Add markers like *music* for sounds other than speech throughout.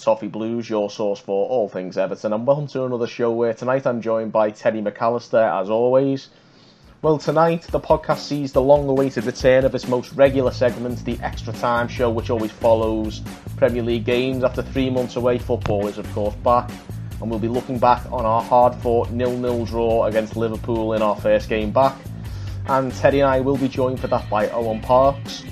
Toffee Blues, your source for all things Everton, and welcome to another show where tonight I'm joined by Teddy McAllister, as always. Well, tonight the podcast sees the long awaited return of its most regular segment, the Extra Time Show, which always follows Premier League games. After three months away, football is, of course, back, and we'll be looking back on our hard fought nil nil draw against Liverpool in our first game back. And Teddy and I will be joined for that by Owen Parks.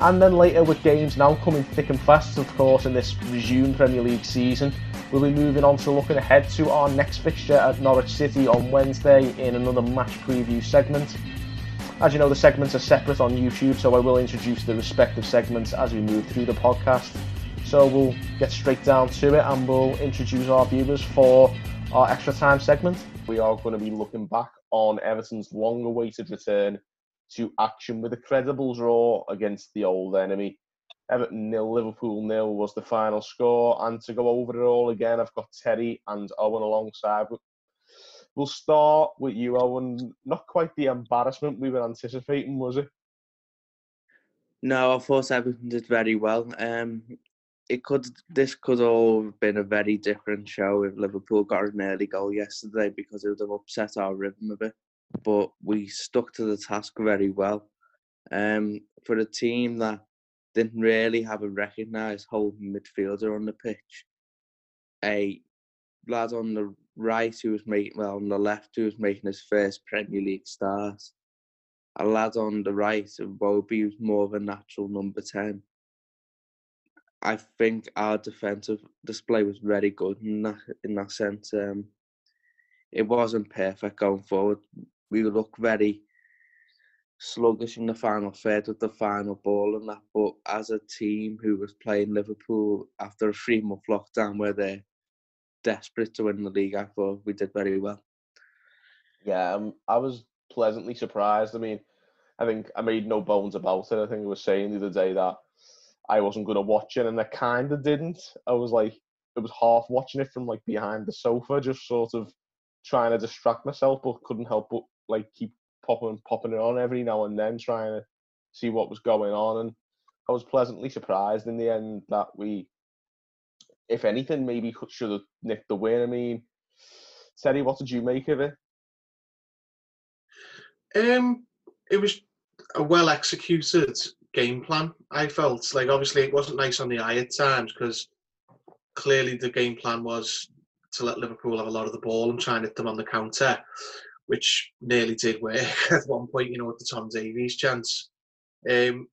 And then later, with games now coming thick and fast, of course, in this resumed Premier League season, we'll be moving on to looking ahead to our next fixture at Norwich City on Wednesday in another match preview segment. As you know, the segments are separate on YouTube, so I will introduce the respective segments as we move through the podcast. So we'll get straight down to it and we'll introduce our viewers for our extra time segment. We are going to be looking back on Everton's long awaited return to action with a credible draw against the old enemy. Everton nil, Liverpool nil was the final score. And to go over it all again, I've got Terry and Owen alongside. We'll start with you, Owen. Not quite the embarrassment we were anticipating, was it? No, I thought Everton did very well. Um, it could this could all have been a very different show if Liverpool got an early goal yesterday because it would have upset our rhythm a bit. But we stuck to the task very well. Um, for a team that didn't really have a recognised holding midfielder on the pitch, a lad on the right who was making well on the left who was making his first Premier League start, a lad on the right, Iwobi, who's more of a natural number ten. I think our defensive display was very good in that in that sense. Um, it wasn't perfect going forward. We looked very sluggish in the final third with the final ball and that. But as a team who was playing Liverpool after a three month lockdown where they're desperate to win the league, I thought we did very well. Yeah, um, I was pleasantly surprised. I mean, I think I made no bones about it. I think I was saying the other day that I wasn't going to watch it, and I kind of didn't. I was like, it was half watching it from like behind the sofa, just sort of trying to distract myself, but couldn't help but like keep popping popping it on every now and then, trying to see what was going on. And I was pleasantly surprised in the end that we, if anything, maybe should have nicked the win. I mean, Teddy, what did you make of it? Um, it was a well executed game plan. I felt like obviously it wasn't nice on the eye at times because clearly the game plan was to let Liverpool have a lot of the ball and try and hit them on the counter, which nearly did work *laughs* at one point. You know, with the Tom Davies chance. Um,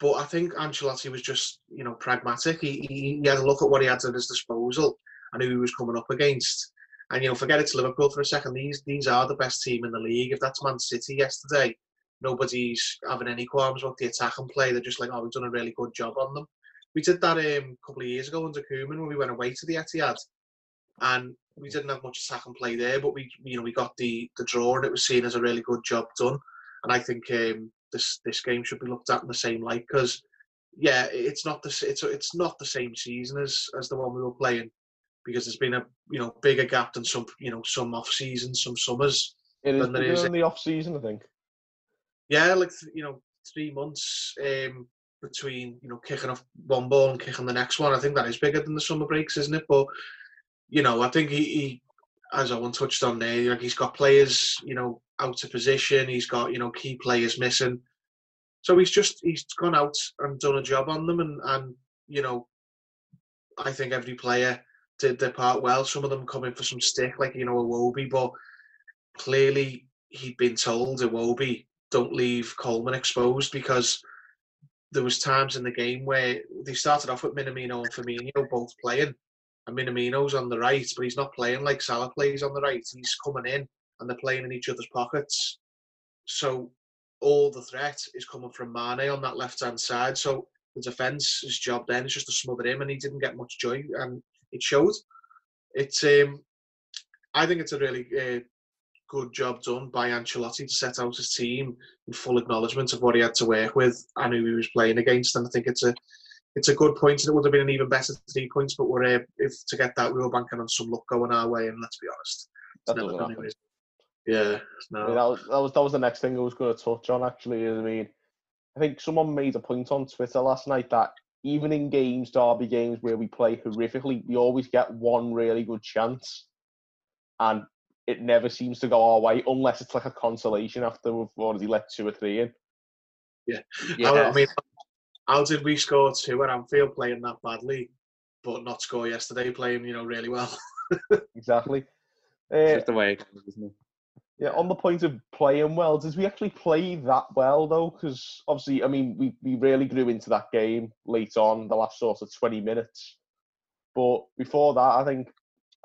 but I think Ancelotti was just you know pragmatic. He, he, he had a look at what he had at his disposal and who he was coming up against. And you know, forget it's Liverpool for a second. These these are the best team in the league. If that's Man City yesterday, nobody's having any qualms about the attack and play. They're just like, oh, we've done a really good job on them. We did that um, a couple of years ago under Koeman when we went away to the Etihad, and we didn't have much attack and play there, but we, you know, we got the the draw, and it was seen as a really good job done. And I think um, this this game should be looked at in the same light because, yeah, it's not the it's it's not the same season as as the one we were playing because there's been a you know bigger gap than some you know some off seasons, some summers. It is than is in the off season, I think. yeah, like th- you know, three months um, between you know kicking off one ball and kicking the next one. I think that is bigger than the summer breaks, isn't it? But you know, I think he, he as Owen touched on there, like he's got players, you know, out of position. He's got you know key players missing. So he's just he's gone out and done a job on them, and and you know, I think every player did their part well. Some of them coming for some stick, like you know, Iwobi, but clearly he'd been told Iwobi don't leave Coleman exposed because there was times in the game where they started off with Minamino and Firmino both playing, and Minamino's on the right, but he's not playing like Salah plays on the right. He's coming in, and they're playing in each other's pockets. So all the threat is coming from Mane on that left hand side. So the defence, defence's job then is just to smother him, and he didn't get much joy, and it showed. It's um, I think it's a really uh, good job done by Ancelotti to set out his team in full acknowledgement of what he had to work with and who he was playing against. And I think it's a it's a good point, and it would have been an even better three points. But we're uh, if to get that, we were banking on some luck going our way, and let's be honest, That never doesn't gonna happen. be, is it? Yeah, mean, that, was, that was that was the next thing I was going to touch on. Actually, I mean, I think someone made a point on Twitter last night that even in games, derby games where we play horrifically, we always get one really good chance, and it never seems to go our way unless it's like a consolation after we've already let two or three in. How- I mean, how did we score two at Anfield playing that badly, but not score yesterday playing, you know, really well? *laughs* Exactly. It's Uh, just the way it goes, isn't it? Yeah, on the point of playing well, did we actually play that well though? Because obviously, I mean, we, we really grew into that game late on, the last sort of 20 minutes. But before that, I think,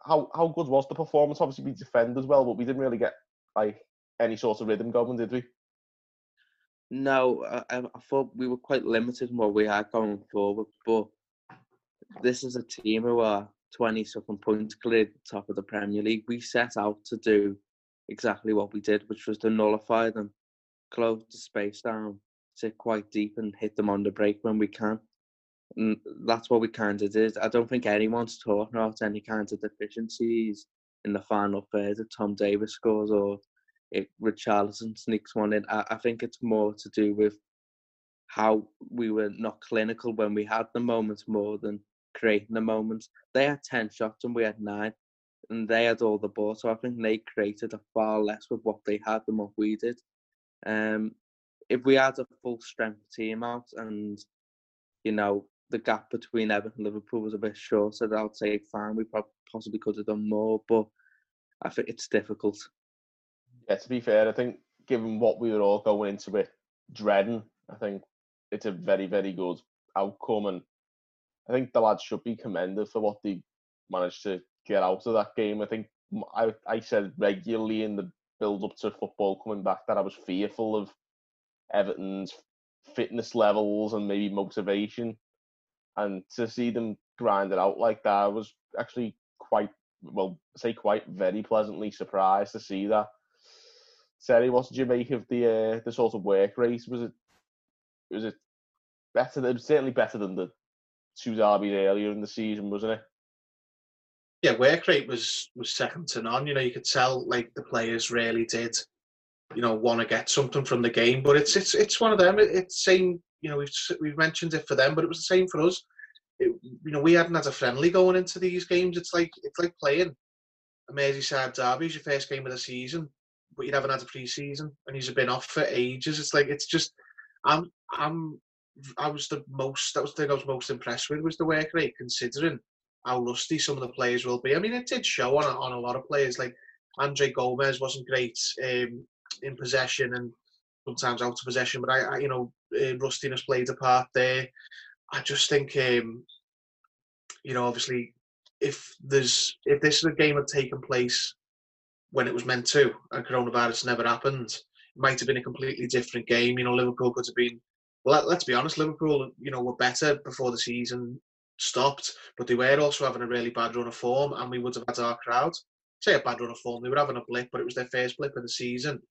how how good was the performance? Obviously, we defended well, but we didn't really get like any sort of rhythm going, did we? No, I, I I thought we were quite limited in what we had going forward, but this is a team who are 20 something points clear at the top of the Premier League. We set out to do exactly what we did, which was to nullify them, close the space down, sit quite deep and hit them on the break when we can. And that's what we kind of did. I don't think anyone's talking about any kind of deficiencies in the final third that Tom Davies scores or it Richarlison sneaks one in. I, I think it's more to do with how we were not clinical when we had the moments more than creating the moments. They had ten shots and we had nine, and they had all the ball. So I think they created a far less with what they had than what we did. Um, if we had a full strength team out and you know the gap between Everton and Liverpool was a bit shorter, I'd say fine. We prob- possibly could have done more, but I think it's difficult. Yeah, to be fair, I think given what we were all going into it dreading, I think it's a very, very good outcome. And I think the lads should be commended for what they managed to get out of that game. I think I, I said regularly in the build up to football coming back that I was fearful of Everton's fitness levels and maybe motivation. And to see them grind it out like that, I was actually quite, well, say quite very pleasantly surprised to see that. Terry, what did you make of the uh, the sort of work rate? Was it was it better? Than, certainly better than the two derbies earlier in the season, wasn't it? yeah, work rate was was second to none. You know, you could tell like the players really did, you know, want to get something from the game. But it's it's it's one of them. It, it's same. You know, we've we've mentioned it for them, but it was the same for us. It, you know, we hadn't had a friendly going into these games. It's like it's like playing a Merseyside derby. It's your first game of the season, but you haven't had a pre-season, and he's been off for ages. It's like it's just. I'm I'm I was the most. That was the thing I was most impressed with was the work rate, considering how rusty some of the players will be. I mean, it did show on a, on a lot of players. Like Andre Gomes wasn't great um, in possession and sometimes out of possession, but I, I you know, uh, rustiness played a part there. I just think, um, you know, obviously, if there's if this is a game had taken place when it was meant to, and coronavirus never happened, it might have been a completely different game. You know, Liverpool could have been. Well, let, let's be honest. Liverpool, you know, were better before the season stopped, but they were also having a really bad run of form, and we would have had our crowd. Say a bad run of form, they were having a blip, but it was their first blip of the season.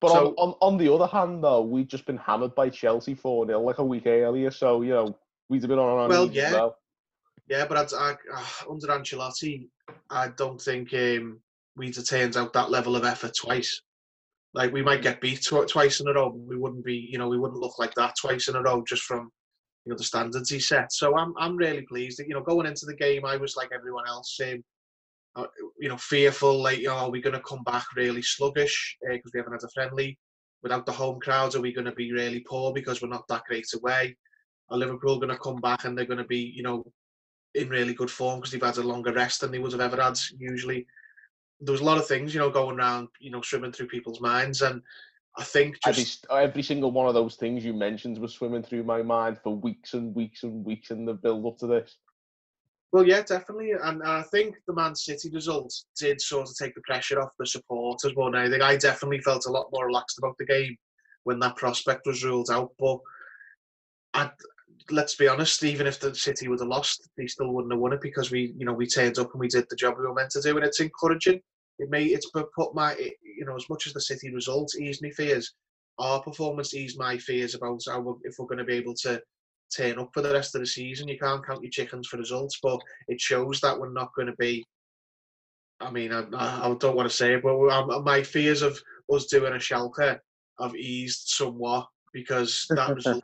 But So- on, on on the other hand, though, we'd just been hammered by Chelsea four 0 like a week earlier, so you know we'd have been on our Well, yeah. as well. Yeah, but I'd, I, uh, *sighs* under Ancelotti, I don't think um, we'd have turned out that level of effort twice. Like we might get beat tw- twice in a row, but we wouldn't be, you know, we wouldn't look like that twice in a row just from, you know, the standards he set. So I'm, I'm really pleased. That, you know, going into the game, I was like everyone else, um, uh, you know, fearful. Like, you know, are we going to come back really sluggish because we haven't had a friendly? Without the home crowds, are we going to be really poor because we're not that great away? Are Liverpool going to come back and they're going to be, you know, in really good form because they've had a longer rest than they would have ever had usually. There was a lot of things, you know, going around, you know, swimming through people's minds, and I think Every, just every single one of those things you mentioned was swimming through my mind for weeks and weeks and weeks in the build up to this. well, yeah, definitely, and I think the Man City result did sort of take the pressure off the supporters more than anything. I definitely felt a lot more relaxed about the game when that prospect was ruled out, but I, let's be honest, even if the City would have lost, they still wouldn't have won it because we, you know, we turned up and we did the job we were meant to do, and it's encouraging. It may it's put my, you know, as much as the City results eased my fears, our performance eased my fears about how we're, if we're going to be able to turn up for the rest of the season. You can't count your chickens for results, but it shows that we're not going to be. I mean, I, I don't want to say it, but um, my fears of us doing a Schalke have eased somewhat because *laughs* that result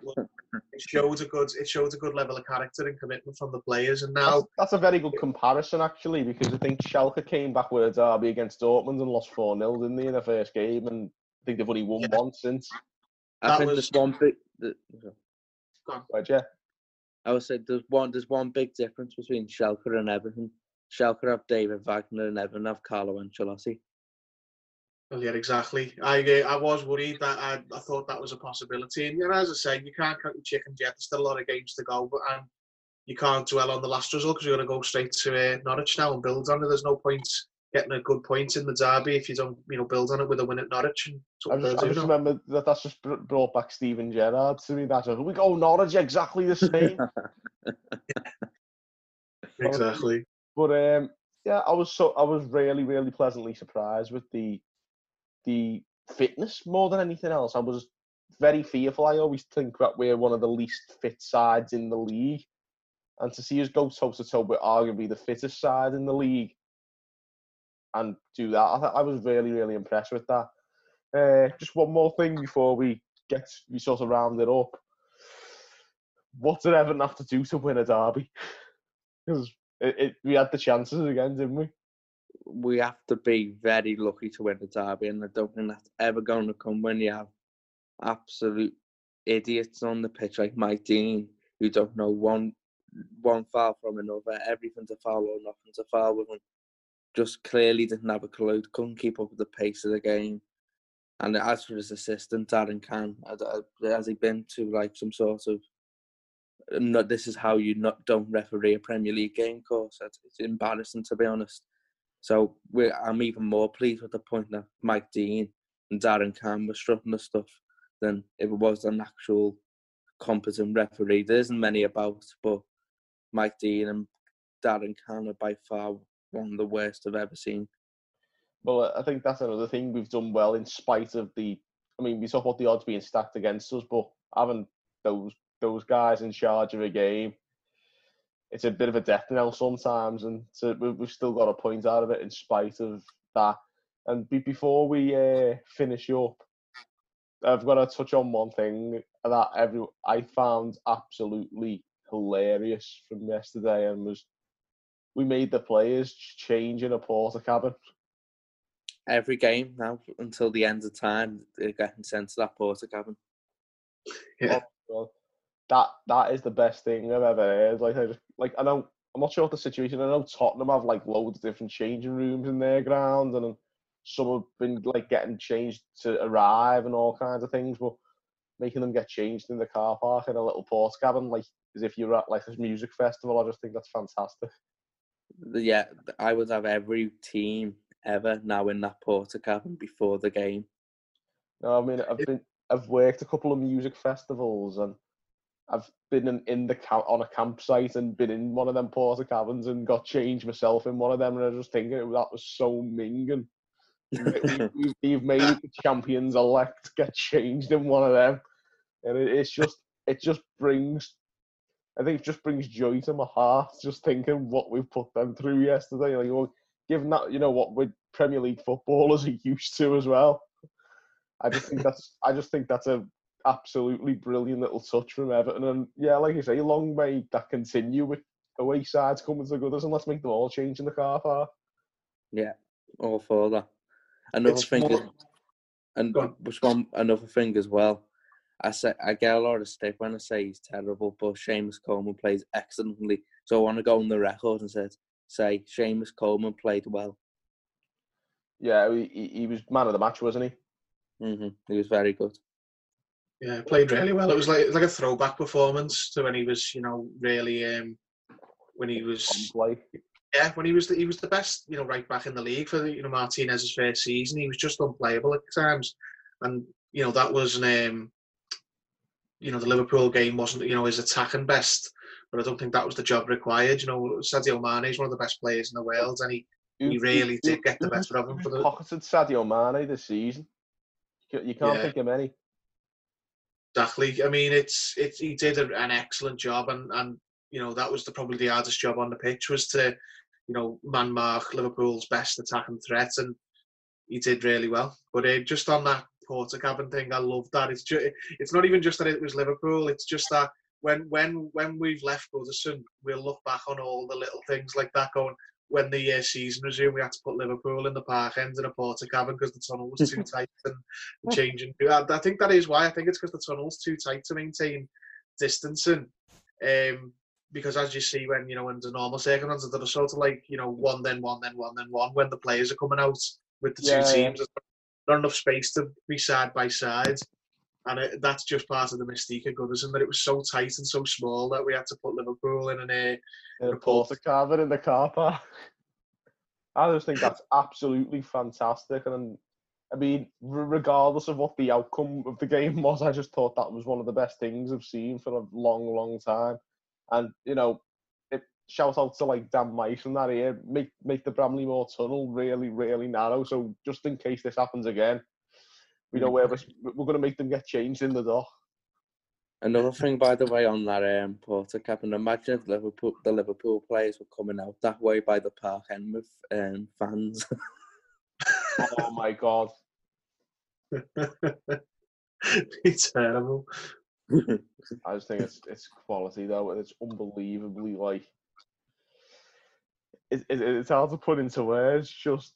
it showed a good it showed a good level of character and commitment from the players. And now That's, that's a very good comparison, actually, because I think Schalke came back with a derby against Dortmund and lost 4 0, didn't they, in the first game? And I think they've only won Yeah. once since. I That think was- there's one big. The, Right, yeah. I would say there's one there's one big difference between Schalke and Everton. Schalke have David Wagner and Everton have Carlo Ancelotti. Well, yeah, exactly. I uh, I was worried that I, I thought that was a possibility. And you know, as I say, you can't count your chickens yet. There's still a lot of games to go, but and you can't dwell on the last result because you're going to go straight to uh, Norwich now and build on it. There's no point getting a good point in the derby if you don't, you know, build on it with a win at Norwich. And I just, I just remember that that's just brought back Steven Gerrard to me. That's like, we go Norwich exactly the same. *laughs* exactly. But um, yeah, I was so I was really really pleasantly surprised with the the fitness more than anything else. I was very fearful. I always think that we're one of the least fit sides in the league, and to see us go toe to toe with arguably the fittest side in the league and do that, I, th- I was really really impressed with that. Uh, just one more thing before we get we sort of round it up. What did Everton have to do to win a derby? *laughs* Because it, it, we had the chances again, didn't we? We have to be very lucky to win the derby, and I don't think that's ever going to come when you have absolute idiots on the pitch like Mike Dean, who don't know one one foul from another, everything's a foul or nothing's a foul with him. Just clearly didn't have a clue, couldn't keep up with the pace of the game. And as for his assistant, Darren Cann, has- he been to like some sort of no, this is how you not don't referee a Premier League game course. It's embarrassing to be honest. So I'm even more pleased with the point that Mike Dean and Darren Cann were strutting the stuff than if it was an actual competent referee. There isn't many about, but Mike Dean and Darren Cann are by far one of the worst I've ever seen. Well, I think that's another thing we've done well in spite of the. I mean, we talk about the odds being stacked against us, but having those those guys in charge of a game, it's a bit of a death knell sometimes, and so we- we've still got a point out of it in spite of that. And before we uh, finish up, I've got to touch on one thing that every I found absolutely hilarious from yesterday, and was we made the players change in a Portakabin. Every game now until the end of time, they're getting sent to that Portakabin. Yeah. Well, that that is the best thing I've ever heard. Like I just, like I know I'm not sure what the situation. I know Tottenham have like loads of different changing rooms in their ground, and some have been like getting changed to arrive and all kinds of things. But making them get changed in the car park in a little Portakabin, like as if you're at like a music festival, I just think that's fantastic. Yeah, I would have every team ever now in that Portakabin before the game. No, I mean I've been I've worked a couple of music festivals and I've been in, in the camp on a campsite and been in one of them Portakabins and got changed myself in one of them and I was just thinking oh, that was so minging. *laughs* we, we, we've made the champions elect get changed in one of them, and it, it's just it just brings. I think it just brings joy to my heart just thinking what we've put them through yesterday. Like, well, given that you know what we Premier League footballers are used to as well. I just think that's I just think that's a absolutely brilliant little touch from Everton, and yeah, like you say, long may that continue with away sides coming to the and let's make them all change in the car park. Yeah, all for that. Another It's thing, is, and Go which one? Another thing as well. I say I get a lot of stick when I say he's terrible, but Seamus Coleman plays excellently. So I want to go on the record and said, say Seamus Coleman played well. Yeah, he, he- was man of the match, wasn't he? hmm He was very good. Yeah, played really well. It was like it was like a throwback performance to when he was, you know, really um, when he was yeah when he was the, he was the best, you know, right back in the league for the, you know Martinez's first season. He was just unplayable at times, and you know that was an um, you know the Liverpool game wasn't you know his attacking best, but I don't think that was the job required. You know, Sadio Mane is one of the best players in the world, and he he really did get the who- better of him for the pocketed Sadio Mane this season. You you can't Yeah. think of many. Exactly. I mean, it's it's he did a, an excellent job, and and you know that was the probably the hardest job on the pitch was to, you know, man mark Liverpool's best attacking threat, and he did really well. But uh, just on that Portakabin thing, I love that. It's just it's not even just that it was Liverpool. It's just that when when when we've left Goodison, we'll look back on all the little things like that going. When the uh, season resumed, we had to put Liverpool in the park end in a Portakabin because the tunnel was too *laughs* tight and changing. I, I think that is why. I think it's because the tunnel's too tight to maintain distancing. Um, because as you see when you know under normal circumstances, they're sort of like you know one then one then one then one when the players are coming out with the two Yeah, yeah. teams. There's not enough space to be side by side, and it, that's just part of the mystique of Goodison that it was so tight and so small that we had to put Liverpool in an uh, in a Report. cabin in the car park. I just think that's absolutely fantastic, and I mean, regardless of what the outcome of the game was, I just thought that was one of the best things I've seen for a long, long time. And you know, it shout out to like Dan Meis and that here, make make the Bramley-Moore tunnel really, really narrow. So just in case this happens again, we know where we're, we're going to make them get changed in the dock. Another thing, by the way, on that um, Porter cap, and imagine if Liverpool, the Liverpool players were coming out that way by the park end with um, fans. oh my god! *laughs* it's terrible. I just think it's it's quality though, and it's unbelievably like it, it, it's hard to put into words. Just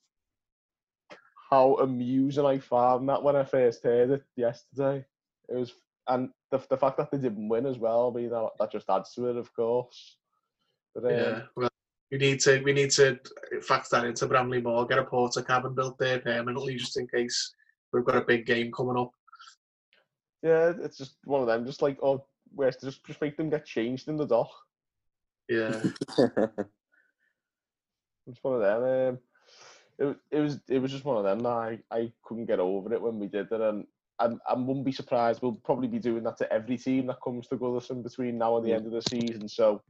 how amusing I found that when I first heard it yesterday. It was, and the the fact that they didn't win as well. I mean, that, that just adds to it, of course. But um, Yeah. Well, we need to we need to fact that into Bramley Moore, get a Portakabin built there permanently just in case we've got a big game coming up. yeah, it's just one of them. Just like oh, where's just just make them get changed in the dock. Yeah. *laughs* It's one of them. Um, it, it was it was just one of them that I, I couldn't get over it when we did it, and I, I wouldn't be surprised. We'll probably be doing that to every team that comes to Goodison between now and the end of the season. So,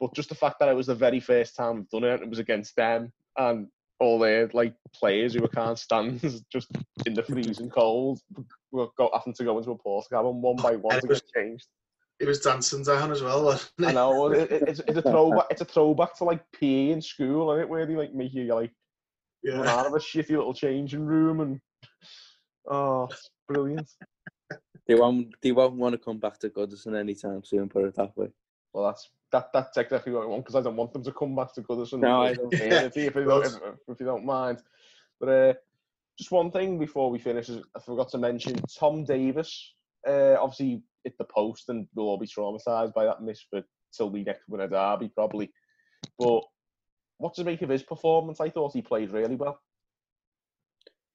but just the fact that it was the very first time we've done it, it was against them and all their like players who we can't stand just in the freezing cold, we're go, having to go into a Portakabin one by one to it was- get changed. It was dancing down as well, wasn't it? I know it, it- it's, it's a *laughs* throwback. It's a throwback to like PE in school, and it where they like make you like run Yeah. out of a shitty little changing room and *laughs* oh, it's brilliant. they won't. They won't want to come back to Goodison anytime soon. Put it that way. Well, that's that. That's exactly what I want because I don't want them to come back to Goodison. No, I if- don't. if, if, you don't, if, if you don't mind. But uh, just one thing before we finish, is I forgot to mention Tom Davies. Uh, obviously, hit the post, and we'll all be traumatized by that miss for till we next win a derby, probably. But what to make of his performance? I thought he played really well.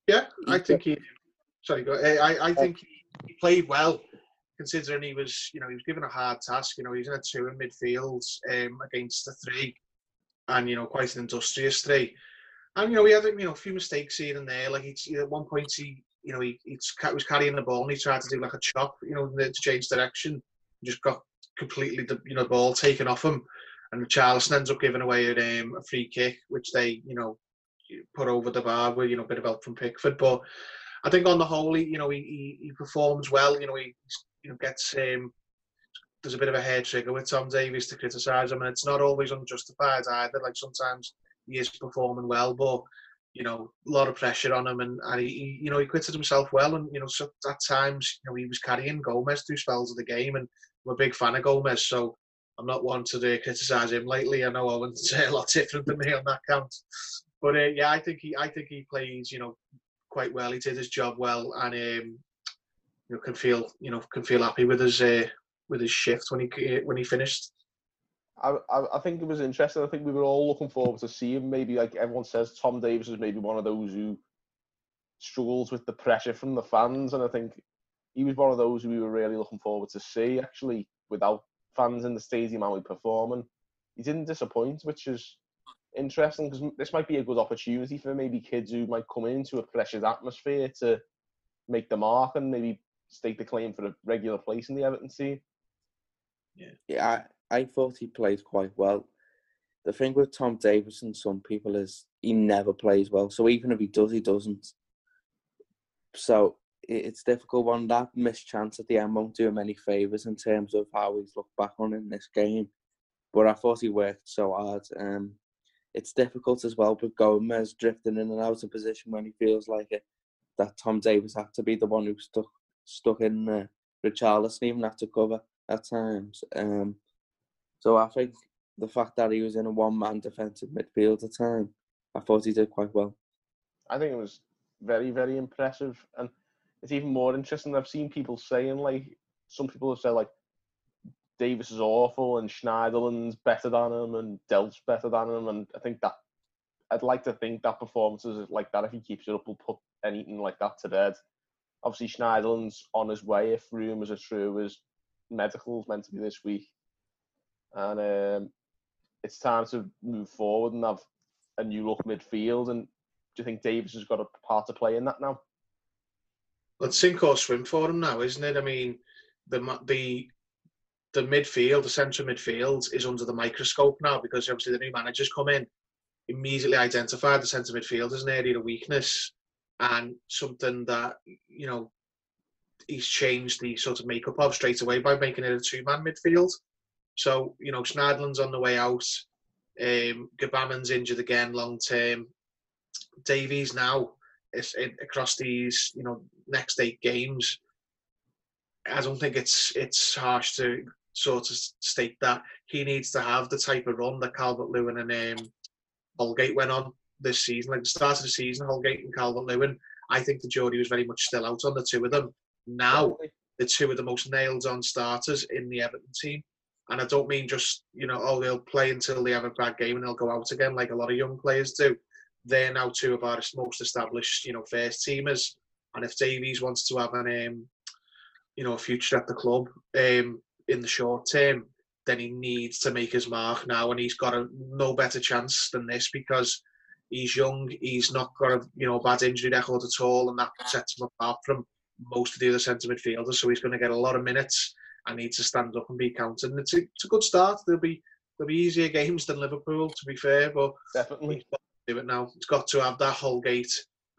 Yeah, I think he. Sorry, go. eh, I I think he, played well, considering he was you know he was given a hard task. You know he's in a two in midfield um, against the three, and you know quite an industrious three. And you know he had you know a few mistakes here and there. Like he, at one point he you know he, he was carrying the ball and he tried to do like a chop. You know to change direction, just got completely the you know the ball taken off him, and Richarlison ends up giving away a, um, a free kick, which they you know put over the bar with you know a bit of help from Pickford. But I think on the whole, he you know he he, he performs well. You know he you know gets um, there's a bit of a hair trigger with Tom Davies to criticise him, and it's not always unjustified either. Like sometimes he is performing well, but you know a lot of pressure on him, and, and he, you know he quitted himself well, and you know so at times you know he was carrying Gomes through spells of the game, and I'm a big fan of Gomes, so. I'm not one to uh, criticise him lately. I know Owen's a lot different than me on that count. But uh, yeah, I think he, I think he plays, you know, quite well. He did his job well, and um, you know, can feel, you know, can feel happy with his, uh, with his shift when he when he finished. I, I I think it was interesting. I think we were all looking forward to see him. Maybe like everyone says, Tom Davies is maybe one of those who struggles with the pressure from the fans, and I think he was one of those who we were really looking forward to see. Actually, without fans in the stadium, how he performing, he didn't disappoint, which is interesting because this might be a good opportunity for maybe kids who might come into a pressured atmosphere to make the mark and maybe stake the claim for a regular place in the Everton team. Yeah, I, I thought he played quite well. The thing with Tom Davies and some people is he never plays well. So even if he does, he doesn't. So it- it's difficult one. That missed chance at the end won't do him any favours in terms of how he's looked back on in this game. But I thought he worked so hard. Um, it's difficult as well with Gomes drifting in and out of position when he feels like it. That Tom Davies had to be the one who stuck stuck in there. Richarlison even had to cover at times. Um, so I think the fact that he was in a one-man defensive midfield at the time, I thought he did quite well. I think it was very, very impressive, and it's even more interesting. I've seen people saying like some people have said like Davies is awful and Schneiderlin's better than him and Delph's better than him, and I think that I'd like to think that performances like that, if he keeps it up, will put anything like that to bed. Obviously, Schneiderlin's on his way if rumours are true. His medical's meant to be this week, and um, it's time to move forward and have a new look midfield. And do you think Davies has got a part to play in that now? Well, sink or swim for him now, isn't it? I mean, the the the midfield, the central midfield, is under the microscope now because obviously the new managers come in, immediately identified the centre midfield as an area of weakness and something that you know he's changed the sort of makeup of straight away by making it a two-man midfield. So you know, Schneiderlin's on the way out. Um, Gbamin's injured again, long term. Davies now is in, across these you know next eight games. I don't think it's it's harsh to sort of state that he needs to have the type of run that Calvert Lewin and um, Holgate went on this season. Like the start of the season, Holgate and Calvert Lewin, I think the jury was very much still out on the two of them. Now, the two of the most nailed on starters in the Everton team. And I don't mean just, you know, oh, they'll play until they have a bad game and they'll go out again, like a lot of young players do. They're now two of our most established, you know, first teamers. And if Davies wants to have an, um, you know, a future at the club um, in the short term, then he needs to make his mark now. And he's got a no better chance than this because he's young, he's not got a, you know, bad injury record at all, and that sets him apart from most of the other centre midfielders. So he's going to get a lot of minutes and needs to stand up and be counted. And it's a, it's a good start. There'll be there'll be easier games than Liverpool, to be fair, but Definitely. he's got to do it now. He's got to have that Holgate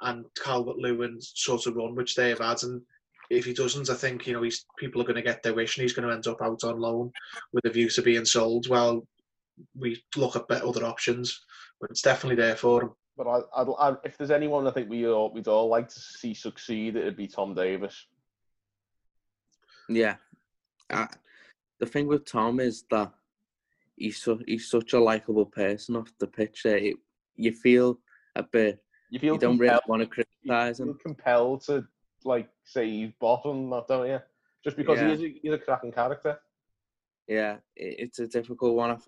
and Calvert Lewin sort of run, which they have had. And if he doesn't, I think you know he's people are going to get their wish, and he's going to end up out on loan with a view to being sold. Well, we look at better other options, but it's definitely there for him. But I, I, I, if there's anyone I think we all, we'd all like to see succeed, it'd be Tom Davies. Yeah. Uh, the thing with Tom is that he's so, he's such a likable person off the pitch. That it, you feel a bit. You feel You don't really want to criticise him. compelled to like say he's bottom, don't you? Just because Yeah. he is a, he's a cracking character. Yeah, it's a difficult one.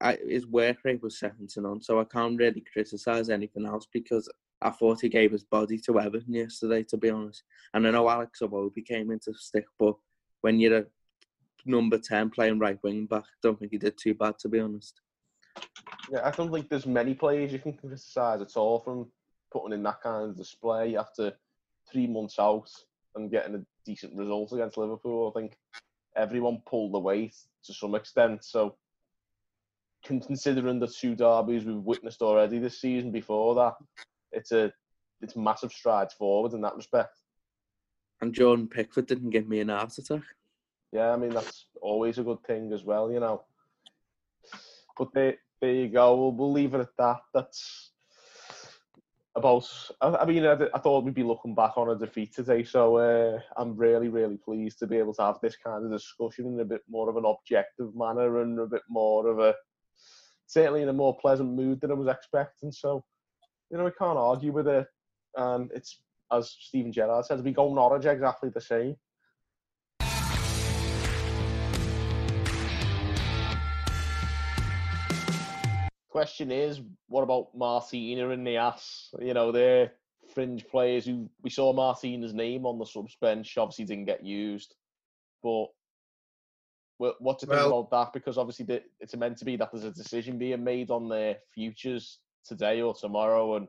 I, his work rate was second to none, so I can't really criticise anything else because I thought he gave his body to Everton yesterday, to be honest. And I know Alex Iwobi came into stick, but when you're a number 10 playing right wing back, I don't think he did too bad, to be honest. Yeah, I don't think there's many players you can criticise at all from putting in that kind of display after three months out and getting a decent result against Liverpool. I think everyone pulled the weight to some extent. So, considering the two derbies we've witnessed already this season before that, it's a it's massive strides forward in that respect. And Jordan Pickford didn't give me an heart attack. Yeah, I mean that's always a good thing as well, you know. But there, there you go. We'll, we'll leave it at that. That's about. I, I mean, I, I thought we'd be looking back on a defeat today, so uh, I'm really, really pleased to be able to have this kind of discussion in a bit more of an objective manner and a bit more of a certainly in a more pleasant mood than I was expecting. So, you know, we can't argue with it, and it's as Steven Gerrard says, we go Norwich exactly the same. Question is, what about Martina and Niasse? You know, they're fringe players who we saw Martina's name on the subs bench, obviously didn't get used. But what to think Well- about that? Because obviously it's meant to be that there's a decision being made on their futures today or tomorrow, and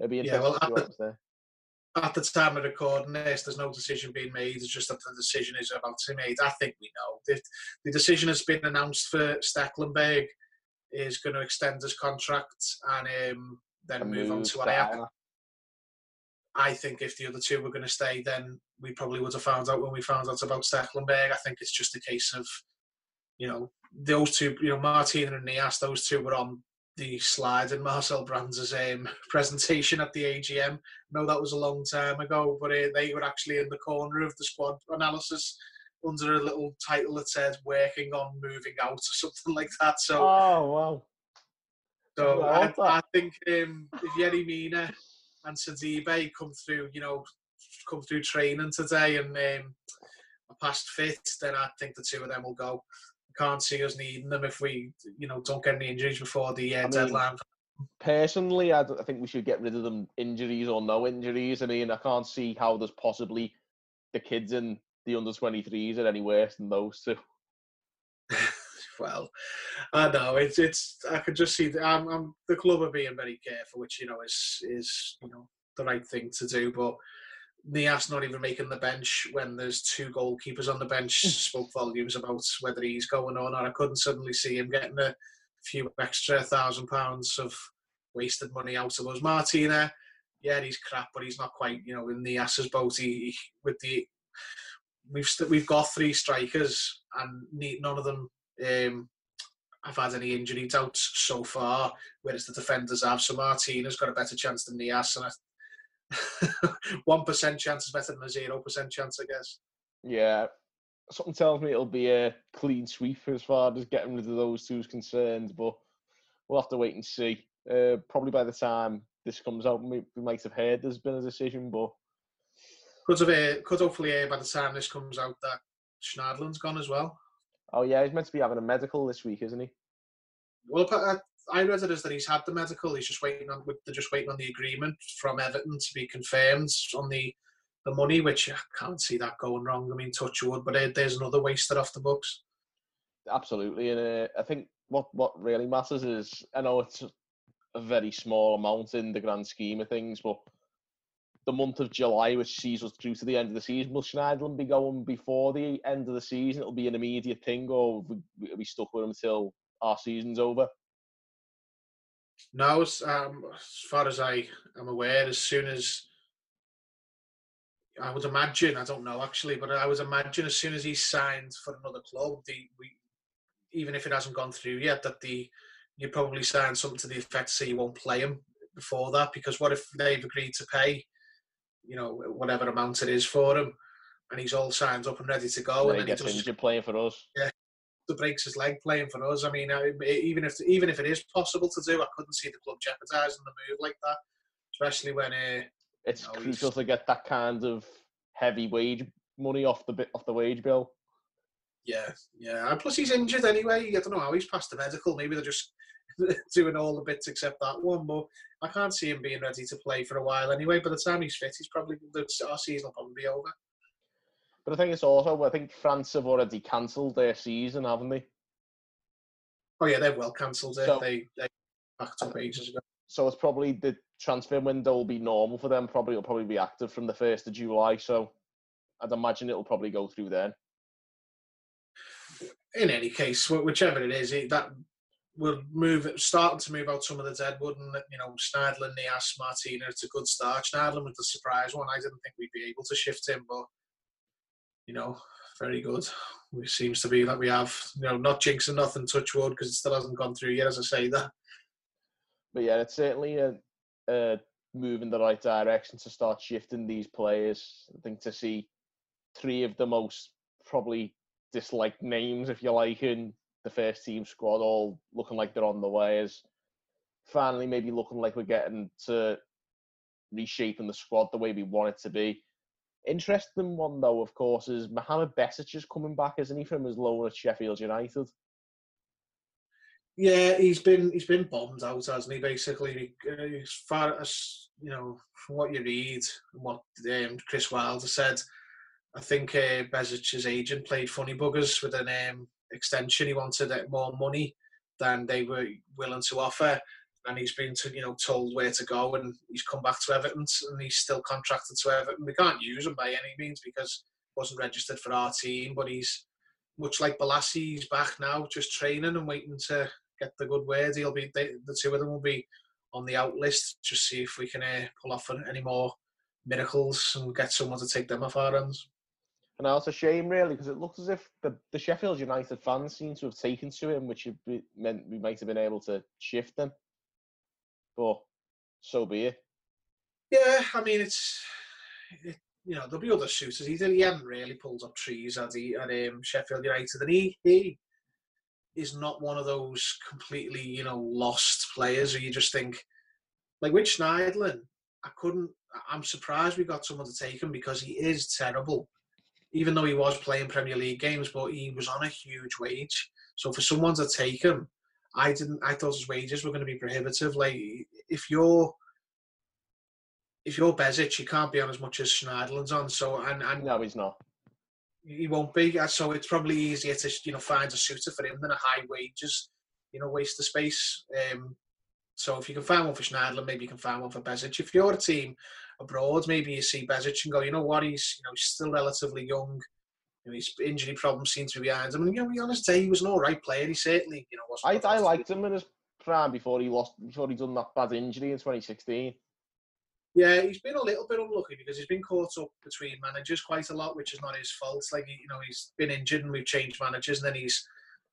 it'll be Yeah, interesting well, to see at the-. At the time of recording this, there's no decision being made. It's just that the decision is about to be made. I think we know. The, the decision has been announced for Stekelenburg is going to extend his contract and um, then And move on move to to Ajax. I think if the other two were going to stay, then we probably would have found out when we found out about Stekelenburg. I think it's just a case of, you know, those two, you know, Martina and Niasse, those two were on the slide in Marcel Brands' um, *laughs* presentation at the AGM. No, that was a long time ago, but uh, they were actually in the corner of the squad analysis under a little title that says "Working on Moving Out" or something like that. So, Oh wow. so I I. I think um, if Yerry Mina and Sidibe come through, you know, come through training today and um, are past fit, then I think the two of them will go. I can't see us needing them if we, you know, don't get any injuries before the uh, I mean, deadline. Personally, I think we should get rid of them injuries or no injuries. I mean, I can't see how there's possibly the kids in the under 23s are any worse than those two. *laughs* well, I know it's it's. I could just see the, I'm, I'm, the club are being very careful, which you know is is you know the right thing to do. But Niasse not even making the bench when there's two goalkeepers on the bench hmm. spoke volumes about whether he's going on. Or I couldn't suddenly see him getting a few extra thousand pounds of wasted money out of us. Martina, yeah, he's crap, but he's not quite you know in Niasse's boat. He, he with the we've st- we've got three strikers and ne- none of them um, have had any injury doubts so far, whereas the defenders have. So Martina's got a better chance than Niasse, and *laughs* one percent chance is better than a zero percent chance, I guess. Yeah, something tells me it'll be a clean sweep as far as getting rid of those two is concerned, but we'll have to wait and see. Uh, probably by the time this comes out, we, we might have heard there's been a decision, but Could have uh, could hopefully uh, by the time this comes out that Schneiderlin's gone as well. oh yeah, he's meant to be having a medical this week, isn't he? Well, I, I read it as that he's had the medical. He's just waiting on. They're just waiting on the agreement from Everton to be confirmed on the the money, which I can't see that going wrong. I mean, touch wood, but uh, there's another waster off the books. Absolutely, and uh, I think what what really matters is I know it's a very small amount in the grand scheme of things, but the month of July, which sees us through to the end of the season, will Schneiderlin be going before the end of the season? It'll be an immediate thing, or we we stuck with him until our season's over? No, um, as far as I am aware, as soon as I would imagine, I don't know actually, but I would imagine as soon as he's signed for another club, the we even if it hasn't gone through yet, that the you probably sign something to the effect say you won't play him before that because what if they've agreed to pay, you know, whatever amount it is for him, and he's all signed up and ready to go, and and he then he gets does injured playing for us. Yeah, the breaks his leg playing for us. I mean, I, even if even if it is possible to do, I couldn't see the club jeopardising the move like that, especially when uh, It's No, he's- crucial to get that kind of heavy wage money off the bit off the wage bill. yeah, yeah. And plus, he's injured anyway. I don't know how he's passed the medical. Maybe they're just *laughs* doing all the bits except that one. But I can't see him being ready to play for a while anyway. By the time he's fit, he's probably our season will probably be over. But I think it's also I think France have already cancelled their season, haven't they? Oh yeah, they've well cancelled it. So- they they backed up ages ago. So it's probably the transfer window will be normal for them. Probably it'll probably be active from the first of July. So I'd imagine it'll probably go through then. in any case, whichever it is, that will moving, starting to move out some of the deadwood and you know Schneiderlin, Niasse, Martina. It's a good start. Schneiderlin was the surprise one. I didn't think we'd be able to shift him, but you know, very good. It seems to be that we have you know not jinxing nothing, touch wood, because it still hasn't gone through yet. As I say that. But yeah, it's certainly a, a move in the right direction to start shifting these players. I think to see three of the most probably disliked names, if you like, in the first team squad, all looking like they're on the way, is finally maybe looking like we're getting to reshaping the squad the way we want it to be. Interesting one though, of course, is Mohamed Besic is coming back, isn't he, from his loan at Sheffield United? Yeah, he's been he's been bombed out, hasn't he? Basically, Uh, as far as you know, from what you read and what um, Chris Wilder said, I think uh, agent played funny buggers with an um, extension. He wanted more money than they were willing to offer, and he's been to you know told where to go, and he's come back to Everton, and he's still contracted to Everton. We can't use him by any means because he wasn't registered for our team, but he's much like Bolasie, he's back now, just training and waiting to get the good word. He'll be they, the two of them will be on the out list. Just see if we can uh, pull off any more miracles and get someone to take them off our hands. And now it's a shame, really, because it looks as if the, the Sheffield United fans seem to have taken to him, which meant we might have been able to shift them. But so be it. Yeah, I mean it's it, you know there'll be other suitors. He he hadn't really pulled up trees at the at um, Sheffield United, and he he is not one of those completely you know lost players who you just think like with Schneiderlin. I couldn't. I'm surprised we got someone to take him because he is terrible. Even though he was playing Premier League games, but he was on a huge wage. So for someone to take him, I didn't. I thought his wages were going to be prohibitive. Like if you're if you're Besic, you can't be on as much as Schneiderlin's on. So and and No, he's not. he won't be. Uh, So it's probably easier to you know find a suitor for him than a high wages, you know, waste of space. Um, so if you can find one for Schneiderlin, maybe you can find one for Besic. If you're a team abroad, maybe you see Besic and go, you know what, he's you know he's still relatively young. You know, his injury problems seem to be behind him. And you know, be honest, he was an all right player. He certainly, you know, I, wasn't. I liked him in his prime before he lost, before he done that bad injury in 2016. Yeah, he's been a little bit unlucky because he's been caught up between managers quite a lot, which is not his fault. Like you know, he's been injured and we've changed managers, and then he's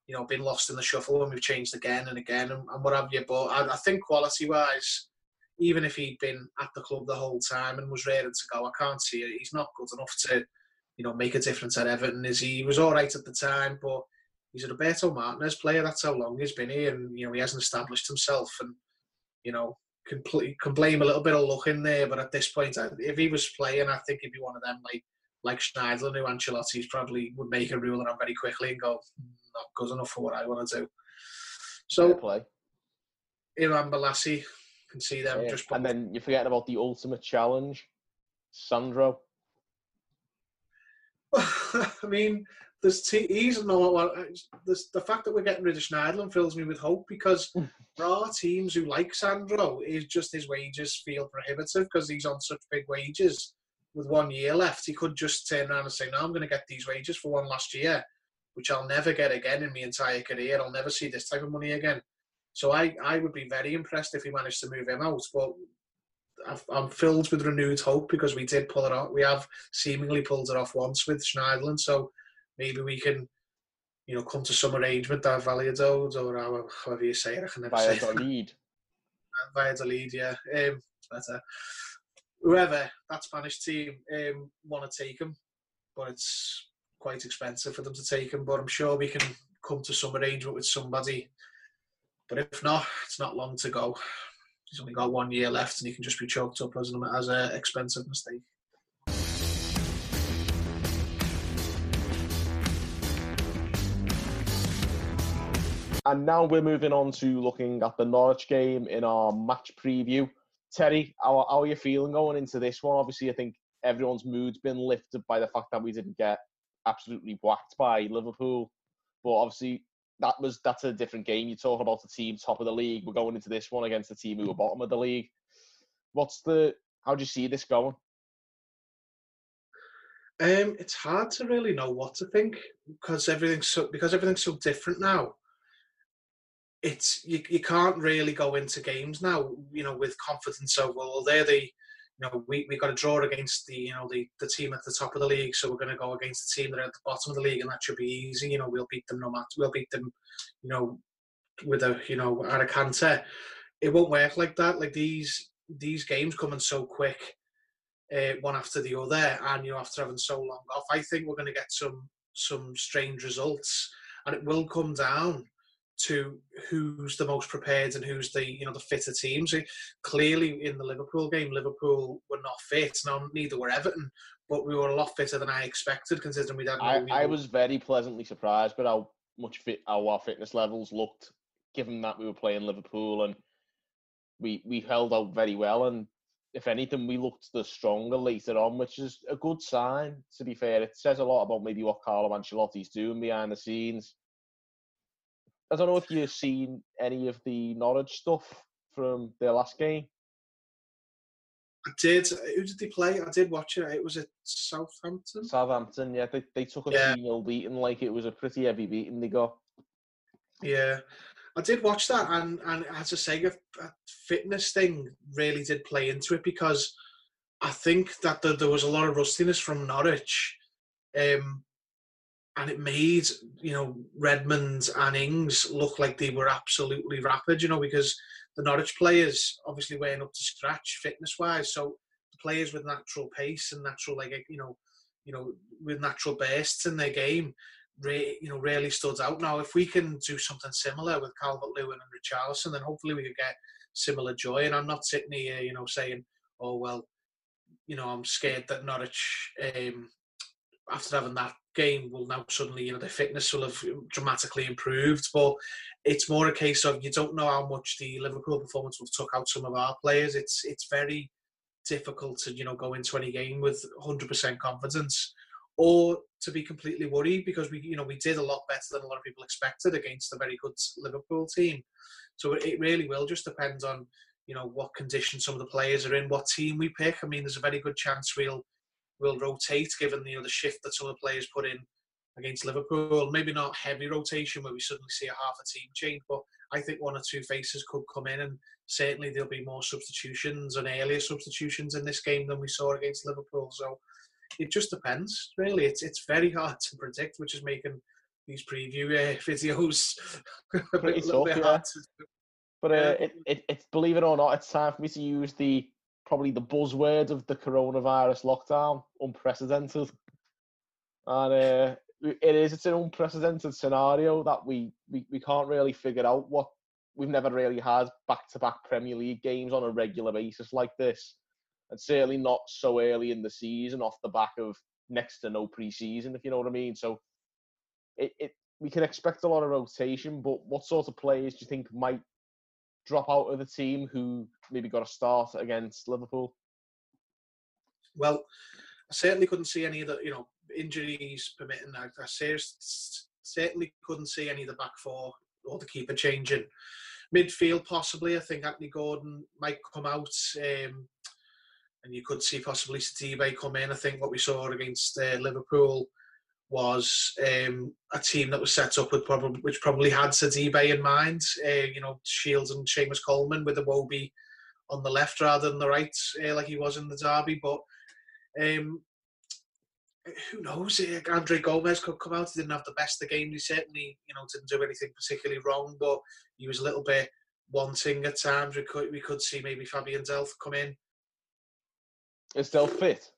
you know been lost in the shuffle and we've changed again and again and, and what have you. But I, I think quality wise, even if he'd been at the club the whole time and was ready to go, I can't see it. He's not good enough to you know make a difference at Everton. Is he? He was all right at the time, but he's a Roberto Martinez player. That's how long he's been here, and you know he hasn't established himself. And you know can, pl- can blame a little bit of luck in there, but at this point, I- if he was playing, I think he'd be one of them like like Schneiderlin, who Ancelotti's probably would make a ruling on very quickly and go, "Hmm, not good enough for what I want to do. So play. Iran Bolasie can see them Yeah. just. And then you're forgetting about the ultimate challenge, Sandro. *laughs* I mean, there's t- he's no. There's, the fact that we're getting rid of Schneiderlin fills me with hope because hmm. there are teams who like Sandro. Is just his wages feel prohibitive because he's on such big wages. With one year left, he could just turn around and say, "No, I'm going to get these wages for one last year, which I'll never get again in my entire career. I'll never see this type of money again." So I, I would be very impressed if he managed to move him out. But I've, I'm filled with renewed hope because we did pull it off. We have seemingly pulled it off once with Schneiderlin. So maybe we can, you know, come to some arrangement that Valladolid or however, however you say it. I can never say. Valladolid. *laughs* Valladolid, yeah. Um, better. Whoever that Spanish team um, want to take him, but it's quite expensive for them to take him. But I'm sure we can come to some arrangement with somebody. But if not, it's not long to go. He's only got one year left, and he can just be choked up as an as a expensive mistake. And now we're moving on to looking at the Norwich game in our match preview. Terry, how, how are you feeling going into this one? Obviously, I think everyone's mood's been lifted by the fact that we didn't get absolutely whacked by Liverpool. But obviously, that was that's a different game. You talk about the team top of the league. We're going into this one against the team who are bottom of the league. What's the how do you see this going? Um, it's hard to really know what to think because everything's so because everything's so different now. It's you, you can't really go into games now, you know, with confidence. So well, they're the, know, we, we got a draw against the you know the, the team at the top of the league, so we're going to go against the team that are at the bottom of the league, and that should be easy. You know, we'll beat them no matter. We'll beat them, you know, with a you know at a canter. It won't work like that. Like these these games coming so quick uh, one after the other, and you know after having so long off, I think we're going to get some some strange results, and it will come down to who's the most prepared and who's the you know the fitter team. So clearly in the Liverpool game, Liverpool were not fit. Now neither were Everton, but we were a lot fitter than I expected, considering we had. I, I was very pleasantly surprised by how much fit how our fitness levels looked, given that we were playing Liverpool and we we held out very well. And if anything, we looked the stronger later on, which is a good sign. To be fair, it says a lot about maybe what Carlo Ancelotti's doing behind the scenes. I don't know if you've seen any of the Norwich stuff from their last game. I did. Who did they play? I did watch it. It was at Southampton. Southampton, yeah, they, they took a Yeah. 0 beating like it was a pretty heavy beating they got. Yeah, I did watch that, and and as I say, a, a fitness thing really did play into it because I think that the, there was a lot of rustiness from Norwich, um, and it made you know Redmond and Ings look like they were absolutely rapid. You know because the Norwich players obviously weren't up to scratch fitness wise, so the players with natural pace and natural like you know you know with natural bursts in their game. Re, you know, really stood out. Now, if we can do something similar with Calvert Lewin and Richarlison, then hopefully we could get similar joy. And I'm not sitting here, you know, saying, "Oh well, you know, I'm scared that Norwich, um, after having that game, will now suddenly, you know, their fitness will have dramatically improved." But it's more a case of you don't know how much the Liverpool performance will took out some of our players. It's it's very difficult to you know go into any game with 100% confidence or to be completely worried because we you know we did a lot better than a lot of people expected against a very good Liverpool team. So it really will just depend on you know what condition some of the players are in, what team we pick. I mean, there's a very good chance we'll we'll rotate given you know the shift that some of the players put in against Liverpool. Maybe not heavy rotation where we suddenly see a half a team change, but I think one or two faces could come in, and certainly there'll be more substitutions and earlier substitutions in this game than we saw against Liverpool. So it just depends, really. It's it's very hard to predict, which is making these preview uh, *laughs* videos *laughs* a little tough, bit yeah. hard to do. But uh, it, it, it's believe it or not, it's time for me to use the probably the buzzword of the coronavirus lockdown, unprecedented. And uh, it is it's an unprecedented scenario that we, we, we can't really figure out what we've never really had back to back Premier League games on a regular basis like this. And certainly not so early in the season off the back of next to no pre season, if you know what I mean. So it, it we can expect a lot of rotation, but what sort of players do you think might drop out of the team who maybe got a start against Liverpool? Well, I certainly couldn't see any of the you know injuries permitting. I, I certainly couldn't see any of the back four or the keeper changing. Midfield possibly. I think Anthony Gordon might come out, um, and you could see possibly Sidibe come in. I think what we saw against uh, Liverpool was um, a team that was set up with probably which probably had Sidibe in mind. Uh, you know, Shields and Seamus Coleman with the Iwobi on the left rather than the right, uh, like he was in the derby. But um, who knows? Eh, Andre Gomes could come out. He didn't have the best of games. He certainly, you know, didn't do anything particularly wrong, but he was a little bit wanting at times. We could we could see maybe Fabian Delph come in. Is still fit?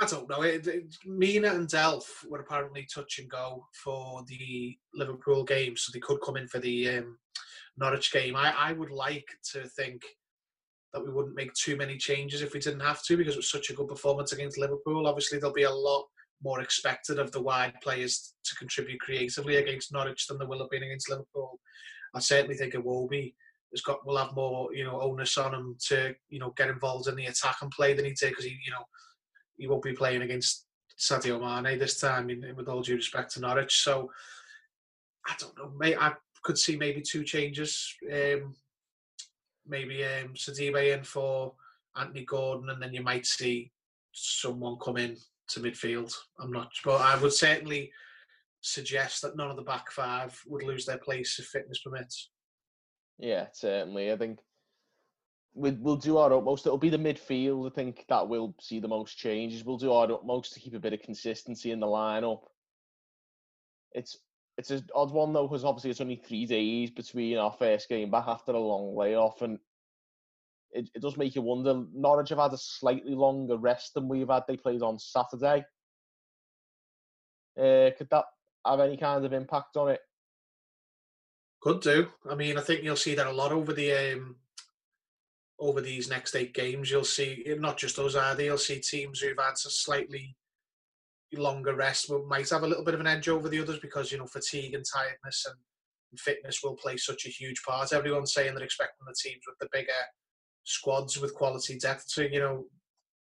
I don't know. It, it, Mina and Delph were apparently touch and go for the Liverpool game, so they could come in for the um, Norwich game. I, I would like to think that we wouldn't make too many changes if we didn't have to because it was such a good performance against Liverpool. Obviously, there'll be a lot more expected of the wide players to contribute creatively against Norwich than there will have been against Liverpool. I certainly think Iwobi has got will have more you know onus on him to you know get involved in the attack and play than he did because he you know he won't be playing against Sadio Mane this time, in, with all due respect to Norwich. So I don't know. May, I could see maybe two changes. Um, maybe um, Sidibe in for Anthony Gordon, and then you might see someone come in to midfield. I'm not, but I would certainly suggest that none of the back five would lose their place if fitness permits. Yeah, certainly. I think we, we'll do our utmost. It'll be the midfield, I think, that will see the most changes. We'll do our utmost to keep a bit of consistency in the lineup. It's it's an odd one though, because obviously it's only three days between our first game back after a long layoff, and it, it does make you wonder. Norwich have had a slightly longer rest than we've had. They played on Saturday. Uh, could that have any kind of impact on it? Could do. I mean, I think you'll see that a lot over the um, over these next eight games. You'll see not just those either. You'll see teams who've had a slightly longer rest but might have a little bit of an edge over the others because you know fatigue and tiredness and fitness will play such a huge part. Everyone's saying they're expecting the teams with the bigger squads with quality depth to you know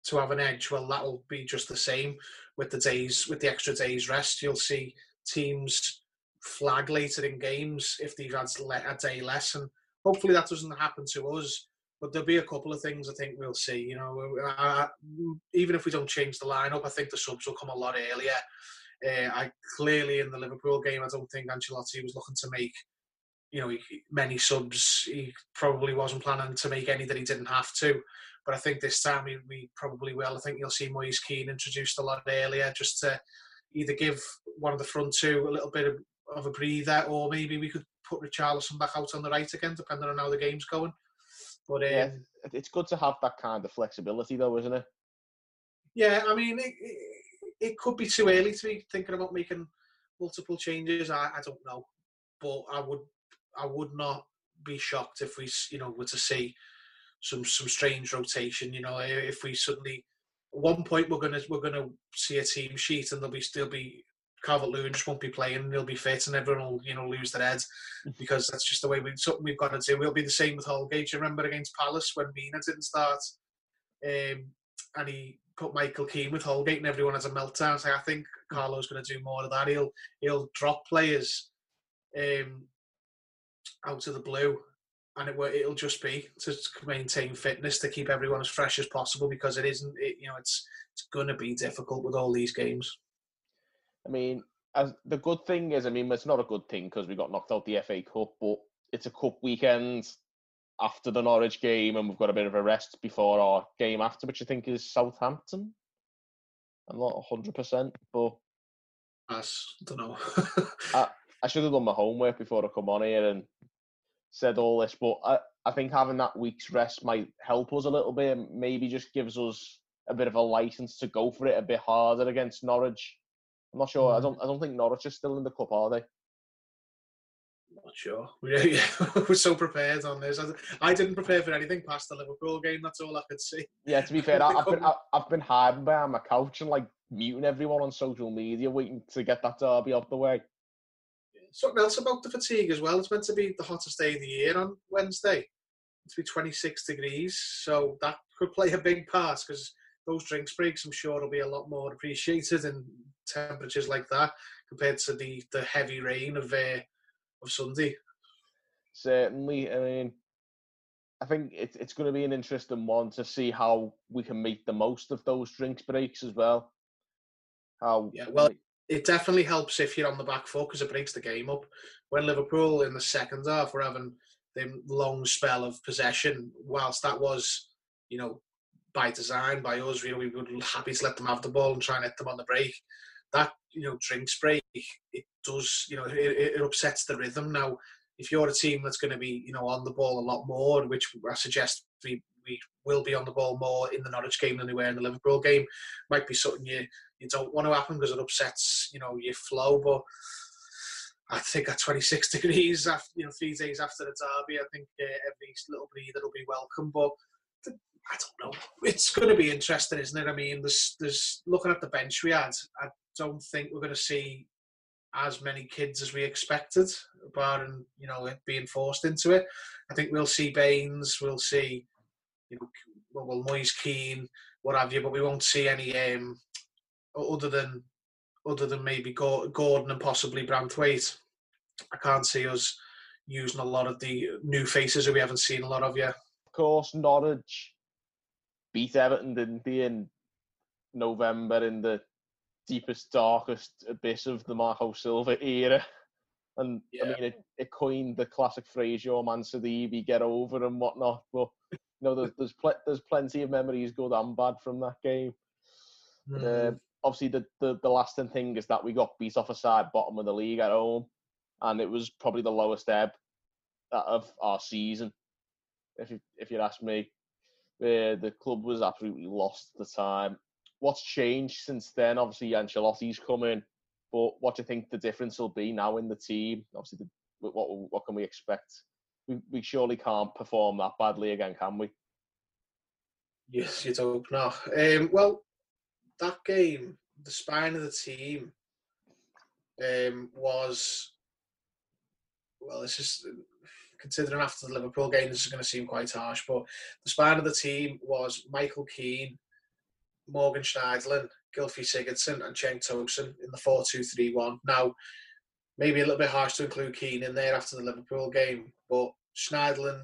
to have an edge. Well, that'll be just the same with the days with the extra days rest. You'll see teams flag later in games if they've had a day less, and hopefully that doesn't happen to us. But there'll be a couple of things I think we'll see. You know, uh, even if we don't change the lineup, I think the subs will come a lot earlier. Uh, I clearly in the Liverpool game, I don't think Ancelotti was looking to make, you know, many subs. He probably wasn't planning to make any that he didn't have to. but I think this time we, probably will. I think you'll see Moise Kean introduced a lot earlier, just to either give one of the front two a little bit of, of a breather, or maybe we could put Richarlison back out on the right again, depending on how the game's going. But um, Yeah, it's good to have that kind of flexibility, though, isn't it? Yeah, I mean, it, it, it could be too early to be thinking about making multiple changes. I, I don't know, but I would I would not be shocked if we you know were to see some some strange rotation. You know, if we suddenly at one point we're gonna we're gonna see a team sheet and there'll be still be Calvert Lewin just won't be playing and he'll be fit and everyone will you know lose their heads *laughs* because that's just the way we something we've got to do. We'll be the same with Holgate. You remember against Palace when Mina didn't start, um, and he put Michael Keane with Holgate and everyone has a meltdown. So I think Carlo's going to do more of that. He'll he'll drop players um, out of the blue, and it will it'll just be to maintain fitness to keep everyone as fresh as possible because it isn't. It, you know, it's it's going to be difficult with all these games. I mean, as the good thing is, I mean, it's not a good thing because we got knocked out the FA Cup, but it's a cup weekend after the Norwich game, and we've got a bit of a rest before our game after, which I think is Southampton. I'm not hundred percent, but I don't know. *laughs* I should have done my homework before I come on here and said all this. But I, I think having that week's rest might help us a little bit. and Maybe just gives us a bit of a license to go for it a bit harder against Norwich. I'm not sure. I Mhm. don't. I don't think Norwich is still in the cup, are they? Not sure. *laughs* Yeah. We're so prepared on this. I, didn't prepare for anything past the Liverpool game. That's all I could see. Yeah. To be fair, I, I've been *laughs* I, I've been hiding behind my couch and like muting everyone on social media, waiting to get that derby out the way. Something else about the fatigue as well. It's meant to be the hottest day of the year on Wednesday. It's be 26 degrees, so that could play a big part because those drinks breaks, I'm sure, will be a lot more appreciated in temperatures like that compared to the, the heavy rain of uh, of Sunday. Certainly. I mean, I think it's it's going to be an interesting one to see how we can make the most of those drinks breaks as well. How Yeah, well, it definitely helps if you're on the back foot because it breaks the game up. When Liverpool in the second half were having the long spell of possession, whilst that was, you know, by design by us, know, we were happy to let them have the ball and try and hit them on the break. That you know, drinks break, it does, you know, it, it upsets the rhythm. Now, if you're a team that's going to be, you know, on the ball a lot more, which I suggest we we will be on the ball more in the Norwich game than we were in the Liverpool game, might be something you you don't want to happen because it upsets you know your flow. But I think at 26 *laughs* degrees, after you know three days after the derby, I think uh, every little breather will be welcome. But I don't know. It's going to be interesting, isn't it? I mean, there's there's looking at the bench we had. I don't think we're going to see as many kids as we expected, barring you know being forced into it. I think we'll see Baines, we'll see you know well, Moise Kean, what have you, but we won't see any um, other than other than maybe Gordon and possibly Branthwaite. I can't see us using a lot of the new faces that we haven't seen a lot of yet. of course, Norwich beat Everton, didn't they, in November in the deepest, darkest abyss of the Marco Silva era. And I mean, it, it coined the classic phrase, "Your man Sidibe, get over" and whatnot. But you know, there's there's, pl- there's plenty of memories, good and bad, from that game. Uh, obviously, the, the, the lasting thing is that we got beat off a side bottom of the league at home, and it was probably the lowest ebb of our season. If you if you ask me, uh, the club was absolutely lost at the time. What's changed since then? Obviously, Ancelotti's come in, but what do you think the difference will be now in the team? Obviously, the, what what what can we expect? We we surely can't perform that badly again, can we? Yes, you'd hope not. Um, well, that game, the spine of the team um, was, well, it's just considering after the Liverpool game, this is going to seem quite harsh, but the spine of the team was Michael Keane, Morgan Schneiderlin, Gylfi Sigurdsson, and Cenk Tosun in the 4 2 3 1. Now, maybe a little bit harsh to include Keane in there after the Liverpool game, but Schneiderlin,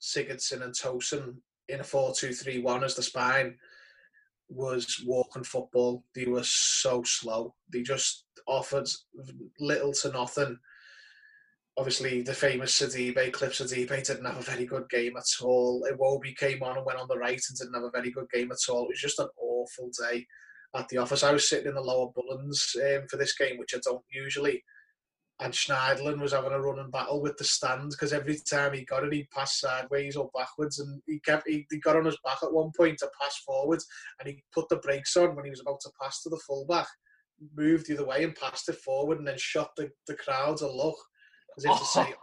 Sigurdsson, and Tosun in a 4 2 3 1 as the spine was walking football. They were so slow. They just offered little to nothing. obviously the famous Sidibe, Cliff Sidibe didn't have a very good game at all. Iwobi came on and went on the right and didn't have a very good game at all. It was just an awful day at the office. I was sitting in the lower Bullens um, for this game, which I don't usually. And Schneiderlin was having a running battle with the stand because every time he got it, he passed sideways or backwards, and he kept he, he got on his back at one point to pass forwards, and he put the brakes on when he was about to pass to the fullback, moved the other way and passed it forward, and then shot the, the crowds a look as if to say,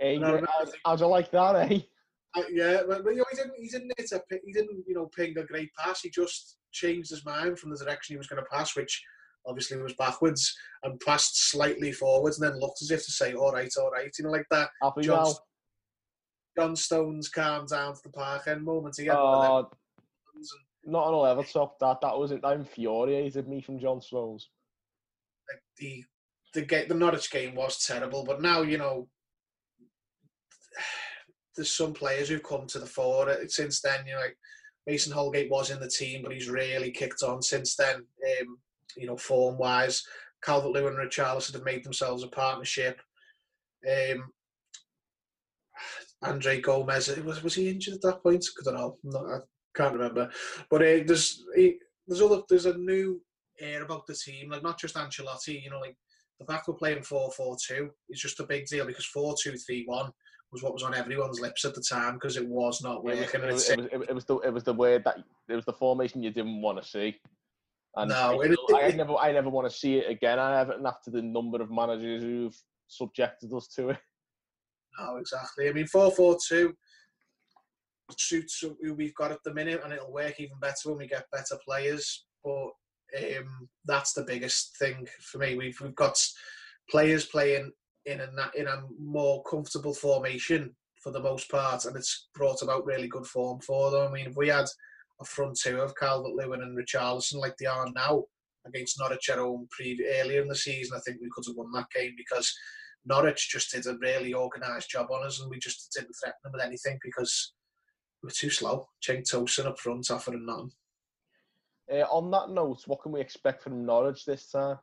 hey, No, no, how'd, how'd you like that, eh? Uh, yeah, but, but you know, he didn't. He didn't hit a. He didn't. You know, ping a great pass. He just changed his mind from the direction he was going to pass, which obviously was backwards, and passed slightly forwards, and then looked as if to say, "All right, all right," you know, like that. Happy John, now? John Stones calmed down to the park end moment. He had one of them ones, and not on a level top. That that was it. That infuriated me from John Stones. like, the the game, the Norwich game was terrible. But now you know, there's some players who've come to the fore since then. You know, like Mason Holgate was in the team, but he's really kicked on since then. Um, you know, form wise, Calvert Lewin and Richarlison have made themselves a partnership. Um, Andre Gomes was was he injured at that point? I don't know. Not, I can't remember. But uh, there's he, there's other there's a new air about the team. Like not just Ancelotti. You know, like the fact we're playing four four two is just a big deal because four two three one was what was on everyone's lips at the time because it was not It was, working. it, was, it, was, it was the it was the word that it was the formation you didn't want to see. And No, I, I never I never want to see it again. I haven't after the number of managers who've subjected us to it. No, exactly. I mean, four four two suits who we've got at the minute, and it'll work even better when we get better players. But um, that's the biggest thing for me. We've we've got players playing in a in a more comfortable formation for the most part, and it's brought about really good form for them. I mean, if we had a front two of Calvert Lewin and Richarlison like they are now against Norwich at home pre- earlier in the season, I think we could have won that game because Norwich just did a really organised job on us, and we just didn't threaten them with anything because we were too slow. Cenk Tosun up front offering nothing. Uh, on that note, what can we expect from Norwich this time?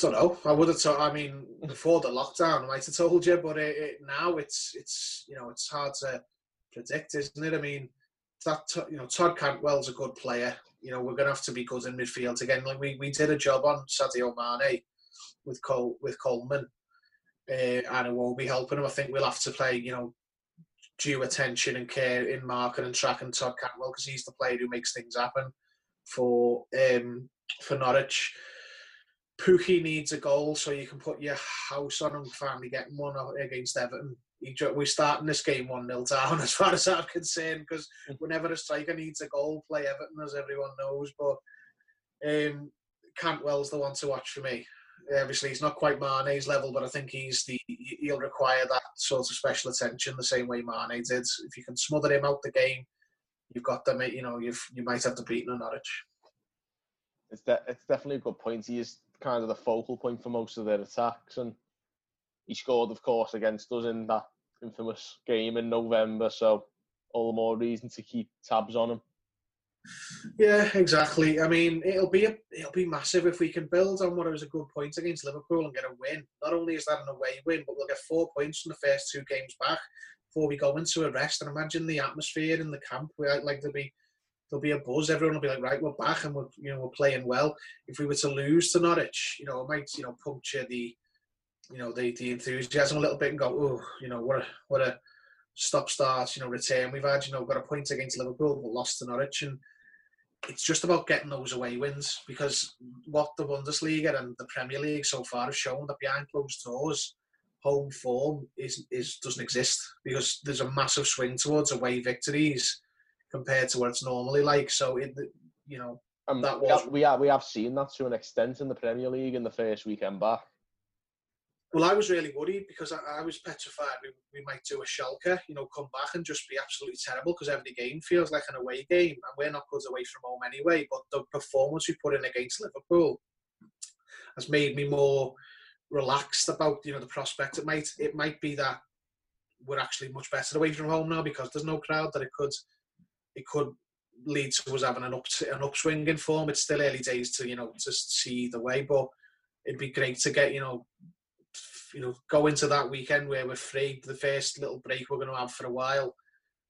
Don't know. I would have. told I mean, before the lockdown, I might have told you, but it, it, now it's it's you know it's hard to predict, isn't it? I mean, that you know Todd Cantwell's a good player. You know, we're going to have to be good in midfield again. Like we, we did a job on Sadio Mane with Cole with Coleman, uh, and it won't be helping him. I think we'll have to play you know due attention and care in marking and tracking Todd Cantwell because he's the player who makes things happen for um, for Norwich. Pookie needs a goal so you can put your house on him finally getting one against Everton. We're starting this game 1 0 down *laughs* as far as I'm concerned because whenever a striker needs a goal, play Everton as everyone knows. But um, Cantwell's the one to watch for me. Obviously, he's not quite Mane's level, but I think he's the he'll require that sort of special attention the same way Mane did. If you can smother him out the game, you've got them. You know, you've you might have to beat Norwich. It's de- it's definitely a good point. He is kind of the focal point for most of their attacks, and he scored, of course, against us in that infamous game in November. So all the more reason to keep tabs on him. Yeah, exactly. I mean, it'll be a, it'll be massive if we can build on what was a good point against Liverpool and get a win. Not only is that an away win, but we'll get four points from the first two games back before we go into a rest. And imagine the atmosphere in the camp. We like there'll be there'll be a buzz. Everyone will be like, right, we're back and we're you know we're playing well. If we were to lose to Norwich, you know, it might you know puncture the you know the the enthusiasm a little bit and go, oh, you know, what a what a stop start, you know, return we've had. You know, got a point against Liverpool, but lost to Norwich and it's just about getting those away wins because what the Bundesliga and the Premier League so far have shown that behind closed doors, home form is is doesn't exist because there's a massive swing towards away victories compared to what it's normally like. So it, you know, Um, That we, was- have, we have we have seen that to an extent in the Premier League in the first weekend back. well, I was really worried because I, I was petrified we, we might do a Schalke, you know, come back and just be absolutely terrible because every game feels like an away game and we're not good away from home anyway. But the performance we put in against Liverpool has made me more relaxed about you know the prospect. It might it might be that we're actually much better away from home now because there's no crowd that it could it could lead to us having an up an upswing in form. It's still early days to you know to see the way, but it'd be great to get you know, you know, go into that weekend where we're free. The first little break we're going to have for a while,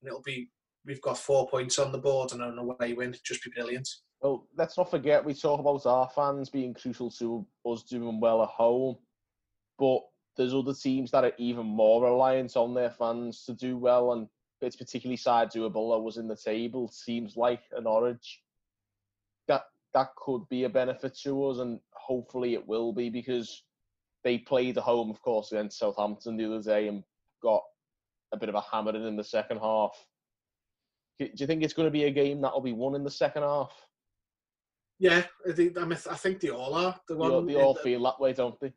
and it'll be we've got four points on the board and an away win. Just be brilliant. Well, let's not forget we talk about our fans being crucial to us doing well at home, but there's other teams that are even more reliant on their fans to do well, and it's particularly side doable below us in the table. Seems like an orange. that that could be a benefit to us, and hopefully it will be because they played at home, of course, against Southampton the other day and got a bit of a hammering in the second half. Do you think it's going to be a game that'll be won in the second half? Yeah, I think, I, mean, I think they all are. The They one all, they all feel that way, don't they?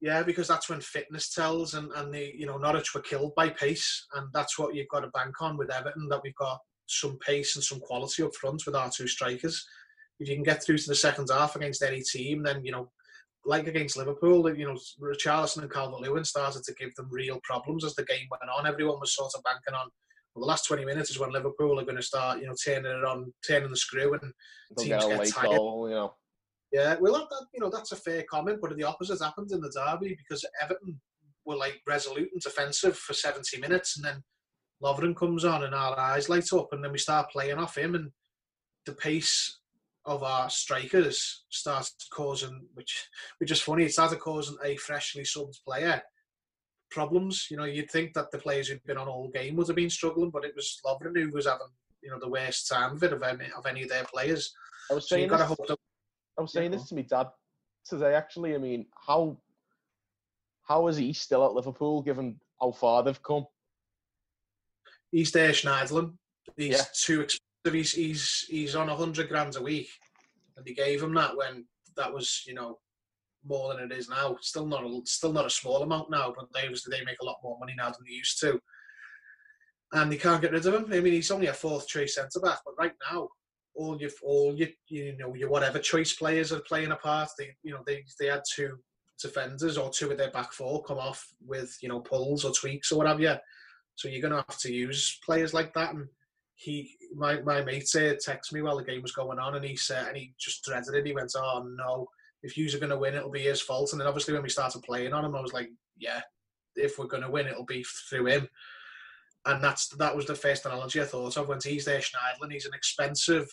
Yeah, because that's when fitness tells, and and the you know Norwich were killed by pace, and that's what you've got to bank on with Everton. That we've got some pace and some quality up front with our two strikers. If you can get through to the second half against any team, then you know, like against Liverpool, you know, Richarlison and Calvert Lewin started to give them real problems as the game went on. Everyone was sort of banking on. Well, the last 20 minutes is when Liverpool are going to start, you know, turning it on, turning the screw, and They'll teams get get tired. goal, you know. Yeah, well, that, that, you know that's a fair comment, but the opposite happened in the derby because Everton were like resolute and defensive for 70 minutes, and then Lovren comes on and our eyes light up, and then we start playing off him, and the pace of our strikers starts causing, which which is funny, it started causing a freshly subbed player problems. You know, you'd think that the players who'd been on all game would have been struggling, but it was Lovren who was having you know the worst time of it of any, of any of their players. I was So saying you've got to hope that I was saying Yeah. this to my dad today. Actually, I mean, how how is he still at Liverpool given how far they've come? he's there Schneiderlin. He's Yeah. too expensive. He's he's he's on a hundred grand a week, and they gave him that when that was you know more than it is now. Still not a still not a small amount now, but they obviously they make a lot more money now than they used to. And they can't get rid of him. I mean, he's only a fourth choice centre back, but right now, all your all your you know your whatever choice players are playing a part. They you know they they had two defenders or two of their back four come off with you know pulls or tweaks or whatever. Yeah. So you're going to have to use players like that. And he, my my mate, uh, texted me while the game was going on, and he said, and he just dreaded it. He went, "Oh no, if yous are going to win, it'll be his fault." And then obviously when we started playing on him, I was like, "Yeah, if we're going to win, it'll be through him." And that's that was the first analogy I thought of. When he's there, Schneiderlin, he's an expensive,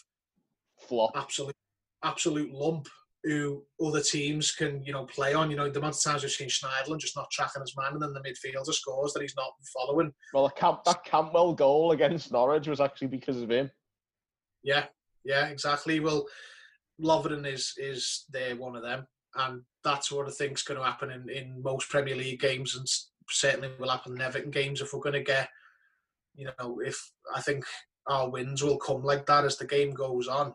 Flop. absolute, absolute lump who other teams can, you know, play on. You know, the amount of times we've seen Schneiderlin just not tracking his man, and then the midfielder scores that he's not following. Well, Camp, that Cantwell goal against Norwich was actually because of him. Yeah, yeah, exactly. Well, Lovren is is there one of them, and that's what I think's going to happen in, in most Premier League games, and certainly will happen in Everton games if we're going to get, you know, if I think our wins will come like that as the game goes on.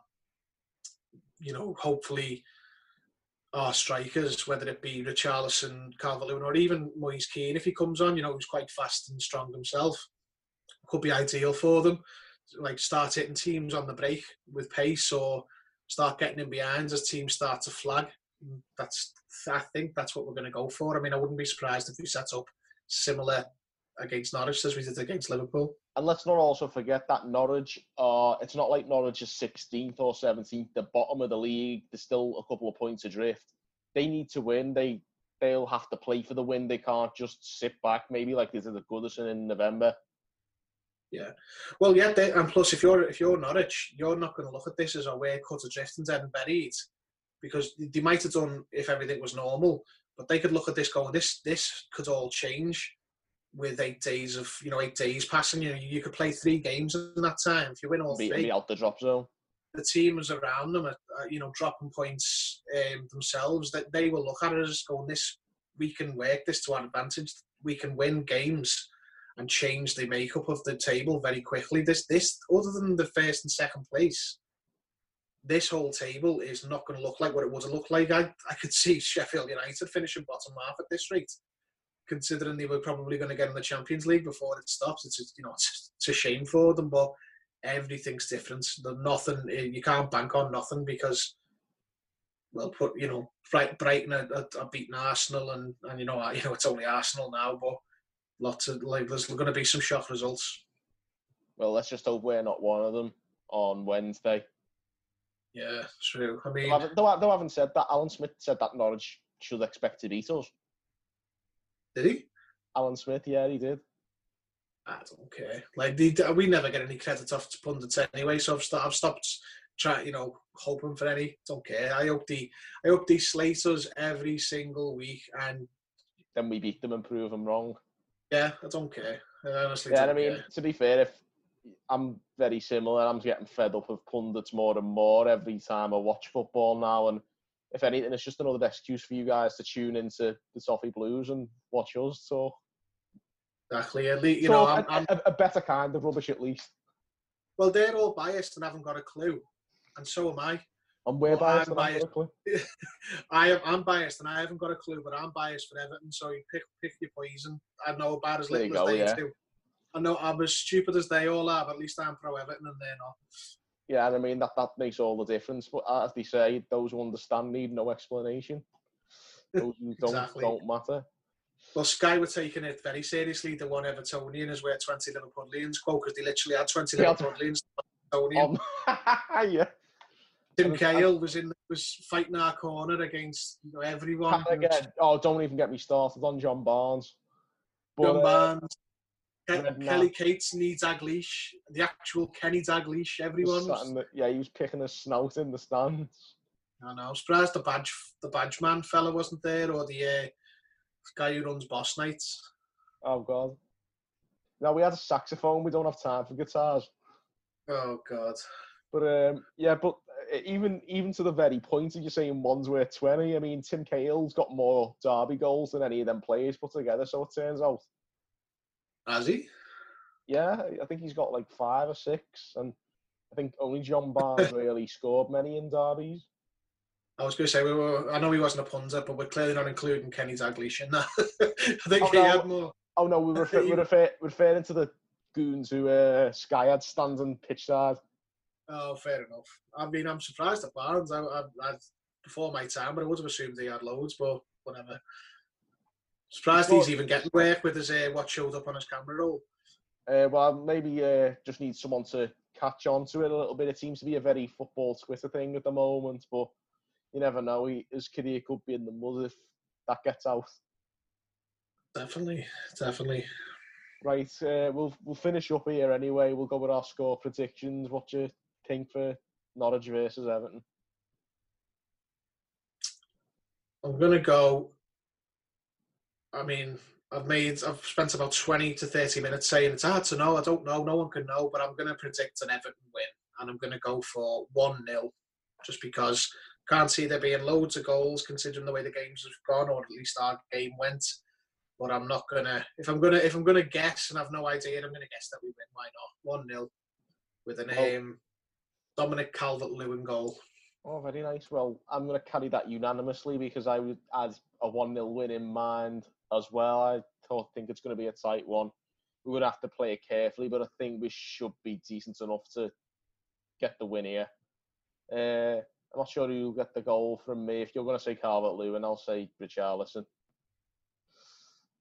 You know, hopefully our strikers, whether it be Richarlison, Calvert-Lewin, or even Moise Kean, if he comes on, you know, he's quite fast and strong himself, could be ideal for them like start hitting teams on the break with pace or start getting in behind as teams start to flag. That's I think that's what we're going to go for. I mean, I wouldn't be surprised if we set up similar against Norwich as we did against Liverpool. And let's not also forget that Norwich are, it's not like Norwich is 16th or 17th, the bottom of the league. There's still a couple of points adrift. They need to win. They, they'll have to play for the win. They can't just sit back, maybe like they did at Goodison in November. Yeah, well, yeah, they, and plus if you're if you're Norwich, you're not going to look at this as a way cut adrift and dead and buried, because they might have done if everything was normal, but they could look at this going, this this could all change with eight days of you know eight days passing. You know, you could play three games in that time if you win all Be, three. be out the drop zone. the teams around them are, are you know dropping points um, themselves that they will look at it as going this we can work this to our advantage we can win games and change the makeup of the table very quickly this this other than the first and second place this whole table is not going to look like what it would have looked like I, I could see *laughs* Sheffield United finishing bottom half at this rate considering they were probably going to get in the Champions League before it stops it's a, you know it's, it's a shame for them but everything's different. The nothing eh, you can't bank on nothing because well, put you know Bright, Brighton are, are, beating Arsenal and and you know you know it's only Arsenal now, but lots of like there's going to be some shock results. Well, let's just hope we're not one of them on Wednesday. Yeah, true. I mean, Though, I haven't- though, I- though I haven't said that, Alan Smith said that Norwich should expect to beat us. Did he? Alan Smith, yeah, he did. I don't care. Like the, we never get any credit off pundits anyway, so I've, st- I've stopped trying, you know, hoping for any. Don't care. I hope the I hope they slate us every single week, and Then we beat them and prove them wrong. yeah, I don't care. I honestly, Yeah, I mean, care. to be fair, if I'm very similar, I'm getting fed up of pundits more and more every time I watch football now. And if anything, it's just another excuse for you guys to tune into the Toffee Blues and watch us. So, exactly. At least, you so know, a, I'm, I'm, a, a better kind of rubbish at least. well, they're all biased and haven't got a clue, and so am I. And we're Well, biased. I'm I'm biased. *laughs* I am I'm biased and I haven't got a clue, but I'm biased for Everton. So you pick pick your poison. I know about as little as go, they yeah. do. I know I'm as stupid as they all are, but at least I'm pro Everton and they're not. Yeah, and I mean that that makes all the difference. But as they say, those who understand need no explanation. *laughs* Those who don't Exactly. don't matter. Well, Sky were taking it very seriously. The one Evertonian is where 20 Liverpoolians quote because they literally had 20 Yeah. Liverpoolians. Um, *laughs* yeah. Tim Cahill was in was fighting our corner against you know, everyone. Again, oh, don't even get me started on John Barnes. But, John uh, Barnes. Ke- Kelly Cates needs Dalglish, the actual Kenny Dalglish. Everyone was was, sat in the- yeah, he was picking a snout in the stands. I know. I'm surprised the badge the badge man fella wasn't there, or the uh, guy who runs Boss Nights. Oh god. Now we had a saxophone. We don't have time for guitars. Oh God. But um, yeah, but uh, even even to the very point of you saying one's worth twenty. I mean, Tim Cahill's got more Derby goals than any of them players put together. So it turns out, Has he? yeah, I think he's got like five or six, and I think only John Barnes *laughs* really scored many in derbies. I was going to say we were. I know he wasn't a punter, but we're clearly not including Kenny Dalglish in that. *laughs* I think Oh, he no. had more. Oh no, we refer, *laughs* we refer, referring to the goons who uh, Sky had standing pitch side. Oh, fair enough. I mean, I'm surprised at Barnes. I, I, I before my time, but I would have assumed he had loads. But whatever. Surprised he's even getting work with his uh, what showed up on his camera roll. Uh, well, maybe uh, just need someone to catch on to it a little bit. It seems to be a very football Twitter thing at the moment, but you never know. He, his career could be in the mud if that gets out. Definitely, definitely. Right, uh, we'll we'll finish up here anyway. We'll go with our score predictions. What do you think for Norwich versus Everton? I'm gonna go. I mean, I've made, I've spent about 20 to 30 minutes saying it's hard to know. I don't know. No one can know, but I'm gonna predict an Everton win, and I'm gonna go for one 0 just because can't see there being loads of goals considering the way the games have gone, or at least our game went. But I'm not gonna. If I'm gonna, if I'm gonna guess, and I've no idea, I'm gonna guess that we win. Why not? One 0 with a name, Dominic Calvert-Lewin goal. Oh, very nice. Well, I'm going to carry that unanimously because I would had a 1 0 win in mind as well. I thought, think it's going to be a tight one. We would have to play it carefully, but I think we should be decent enough to get the win here. Uh, I'm not sure who'll get the goal from me. If you're going to say Calvert Lewin, I'll say Richarlison.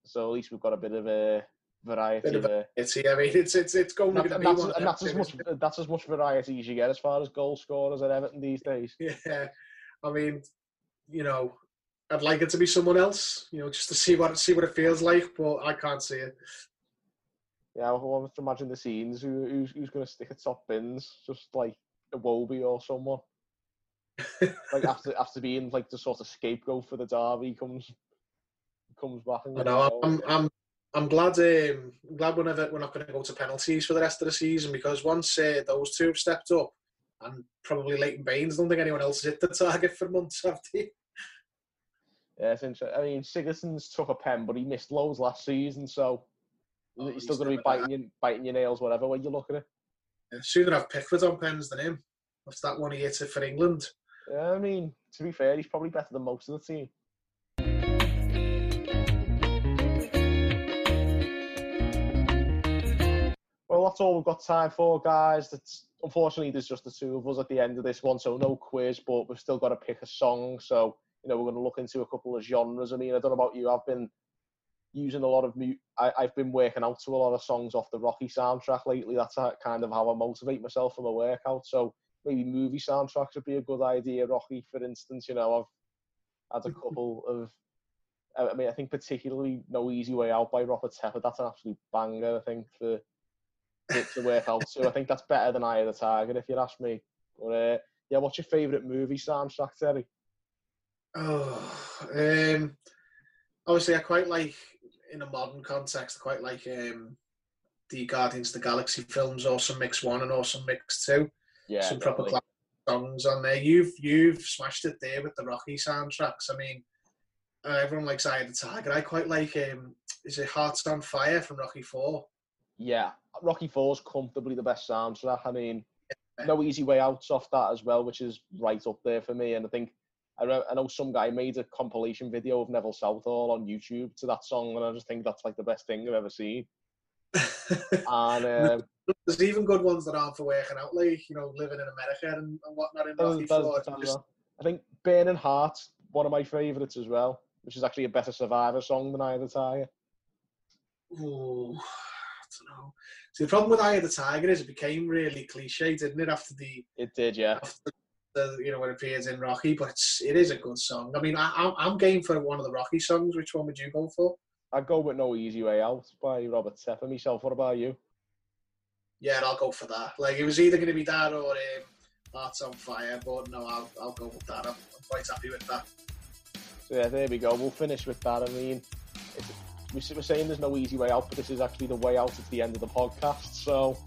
So at least we've got a bit of a variety Bit of there. It's here, I mean, it's it's it's going And to that's, be and one and that's as much that's as much variety as you get as far as goal scorers at Everton these days. Yeah, I mean, you know, I'd like it to be someone else, you know, just to see what see what it feels like, but I can't see it. Yeah, I want to imagine the scenes. Who, who's who's going to stick at top bins? Just like Iwobi or someone. like *laughs* after after being like the sort of scapegoat for the derby comes comes back and I know. I'm, I'm I'm glad. Um, I'm glad we're never we're not going to go to penalties for the rest of the season because once uh, those two have stepped up, and probably Leighton Baines, don't think anyone else has hit the target for months have they? Yeah, it's interesting. I mean, Sigurdsson's took a pen, but he missed loads last season, so Oh, he's he's still going to be biting your, biting your nails, whatever way you look at it. Yeah, sooner have Pickford on pens than him. After that one he hit it for England. Yeah, I mean, to be fair, he's probably better than most of the team. Well, that's all we've got time for, guys. That's unfortunately there's just the two of us at the end of this one, so no quiz, but we've still got to pick a song. So you know, we're going to look into a couple of genres. I mean, I don't know about you, I've been using a lot of mu- I, I've been working out to a lot of songs off the Rocky soundtrack lately. That's kind of how I motivate myself for my workout. So maybe movie soundtracks would be a good idea. Rocky, for instance, you know, I've had a couple of. I mean, I think particularly "No Easy Way Out" by Robert Tepper. That's an absolute banger. I think for to, to work out to. I think that's better than "Eye of the Tiger" if you ask me. But uh, yeah, what's your favourite movie soundtrack, Terry? Oh, um, obviously, I quite like in a modern context. I quite like um, the Guardians of the Galaxy films, Awesome Mix One and Awesome Mix Two. Yeah, Some proper classic songs on there. You've you've smashed it there with the Rocky soundtracks. I mean, uh, everyone likes Eye of the Tiger. I quite like um, is it Hearts on Fire from Rocky Four. Yeah, Rocky Four is comfortably the best soundtrack. I mean, no easy way out off that as well, which is right up there for me. And I think I know, I know some guy made a compilation video of Neville Southall on YouTube to that song, and I just think that's like the best thing I've ever seen. And *laughs* um, There's even good ones that aren't for working out, like you know, living in America and, and whatnot in Rocky Does- does- Just- I think Burning Heart, one of my favourites as well, which is actually a better Survivor song than Eye of the Tiger. Ooh, I don't know. See, the problem with Eye of the Tiger is it became really cliche, didn't it? After the, It did, yeah. after you know, when it appears in Rocky, but it's, it is a good song. I mean, I, I'm, I'm game for one of the Rocky songs. Which one would you go for? I'd go with No Easy Way Out by Robert Tepper myself. What about you? Yeah, I'll go for that. Like, it was either going to be that or um, Hearts on Fire, but no, I'll, I'll go with that. I'm, I'm quite happy with that. So yeah, there we go. We'll finish with that. I mean, we're saying there's no easy way out, but this is actually the way out at the end of the podcast. So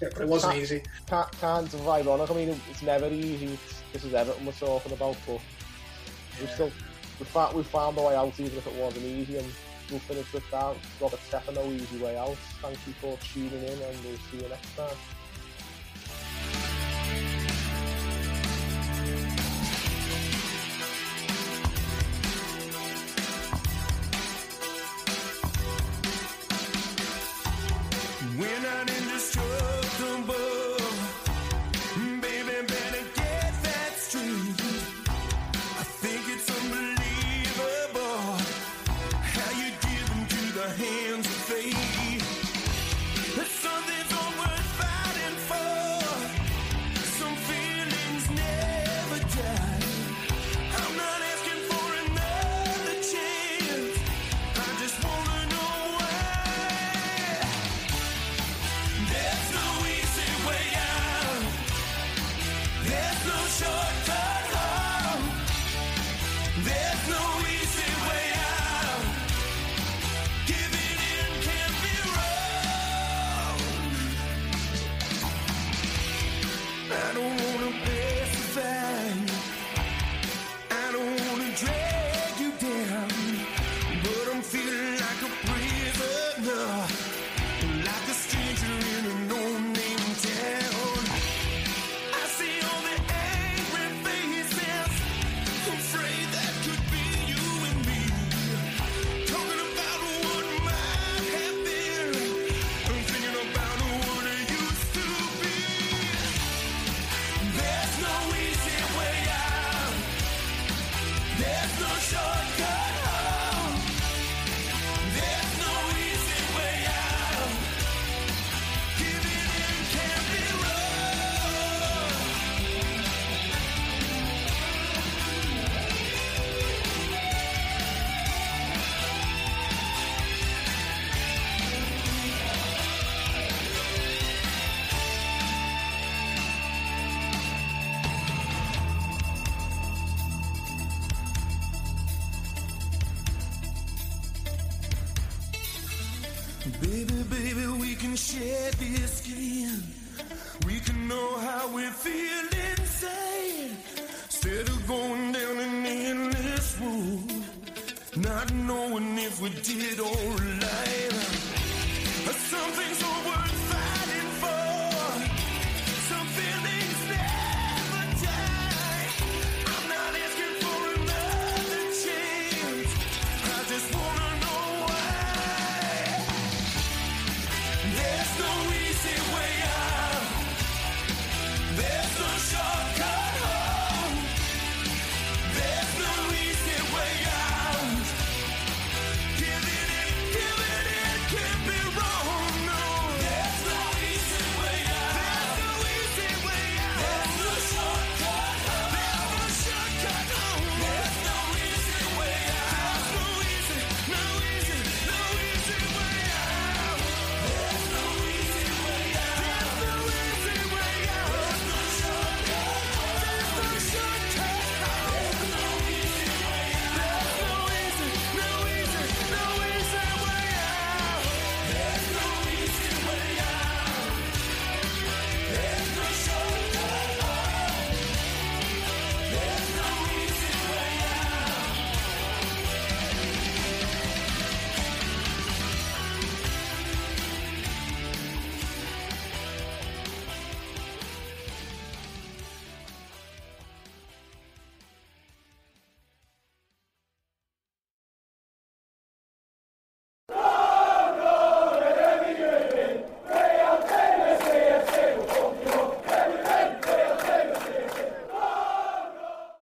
Yeah, but it wasn't easy. can't, kind of ironic. I mean, it's never easy. This is Everton we're talking about, but we Yeah. still we found we found the way out, even if it wasn't easy. And we'll finish with that. Robert Tepper, no easy way out. Thank you for tuning in, and we'll see you next time. Baby, baby, we can share this skin. We can know how we feel inside. Instead of going down an endless road, not knowing if we did alright. Something's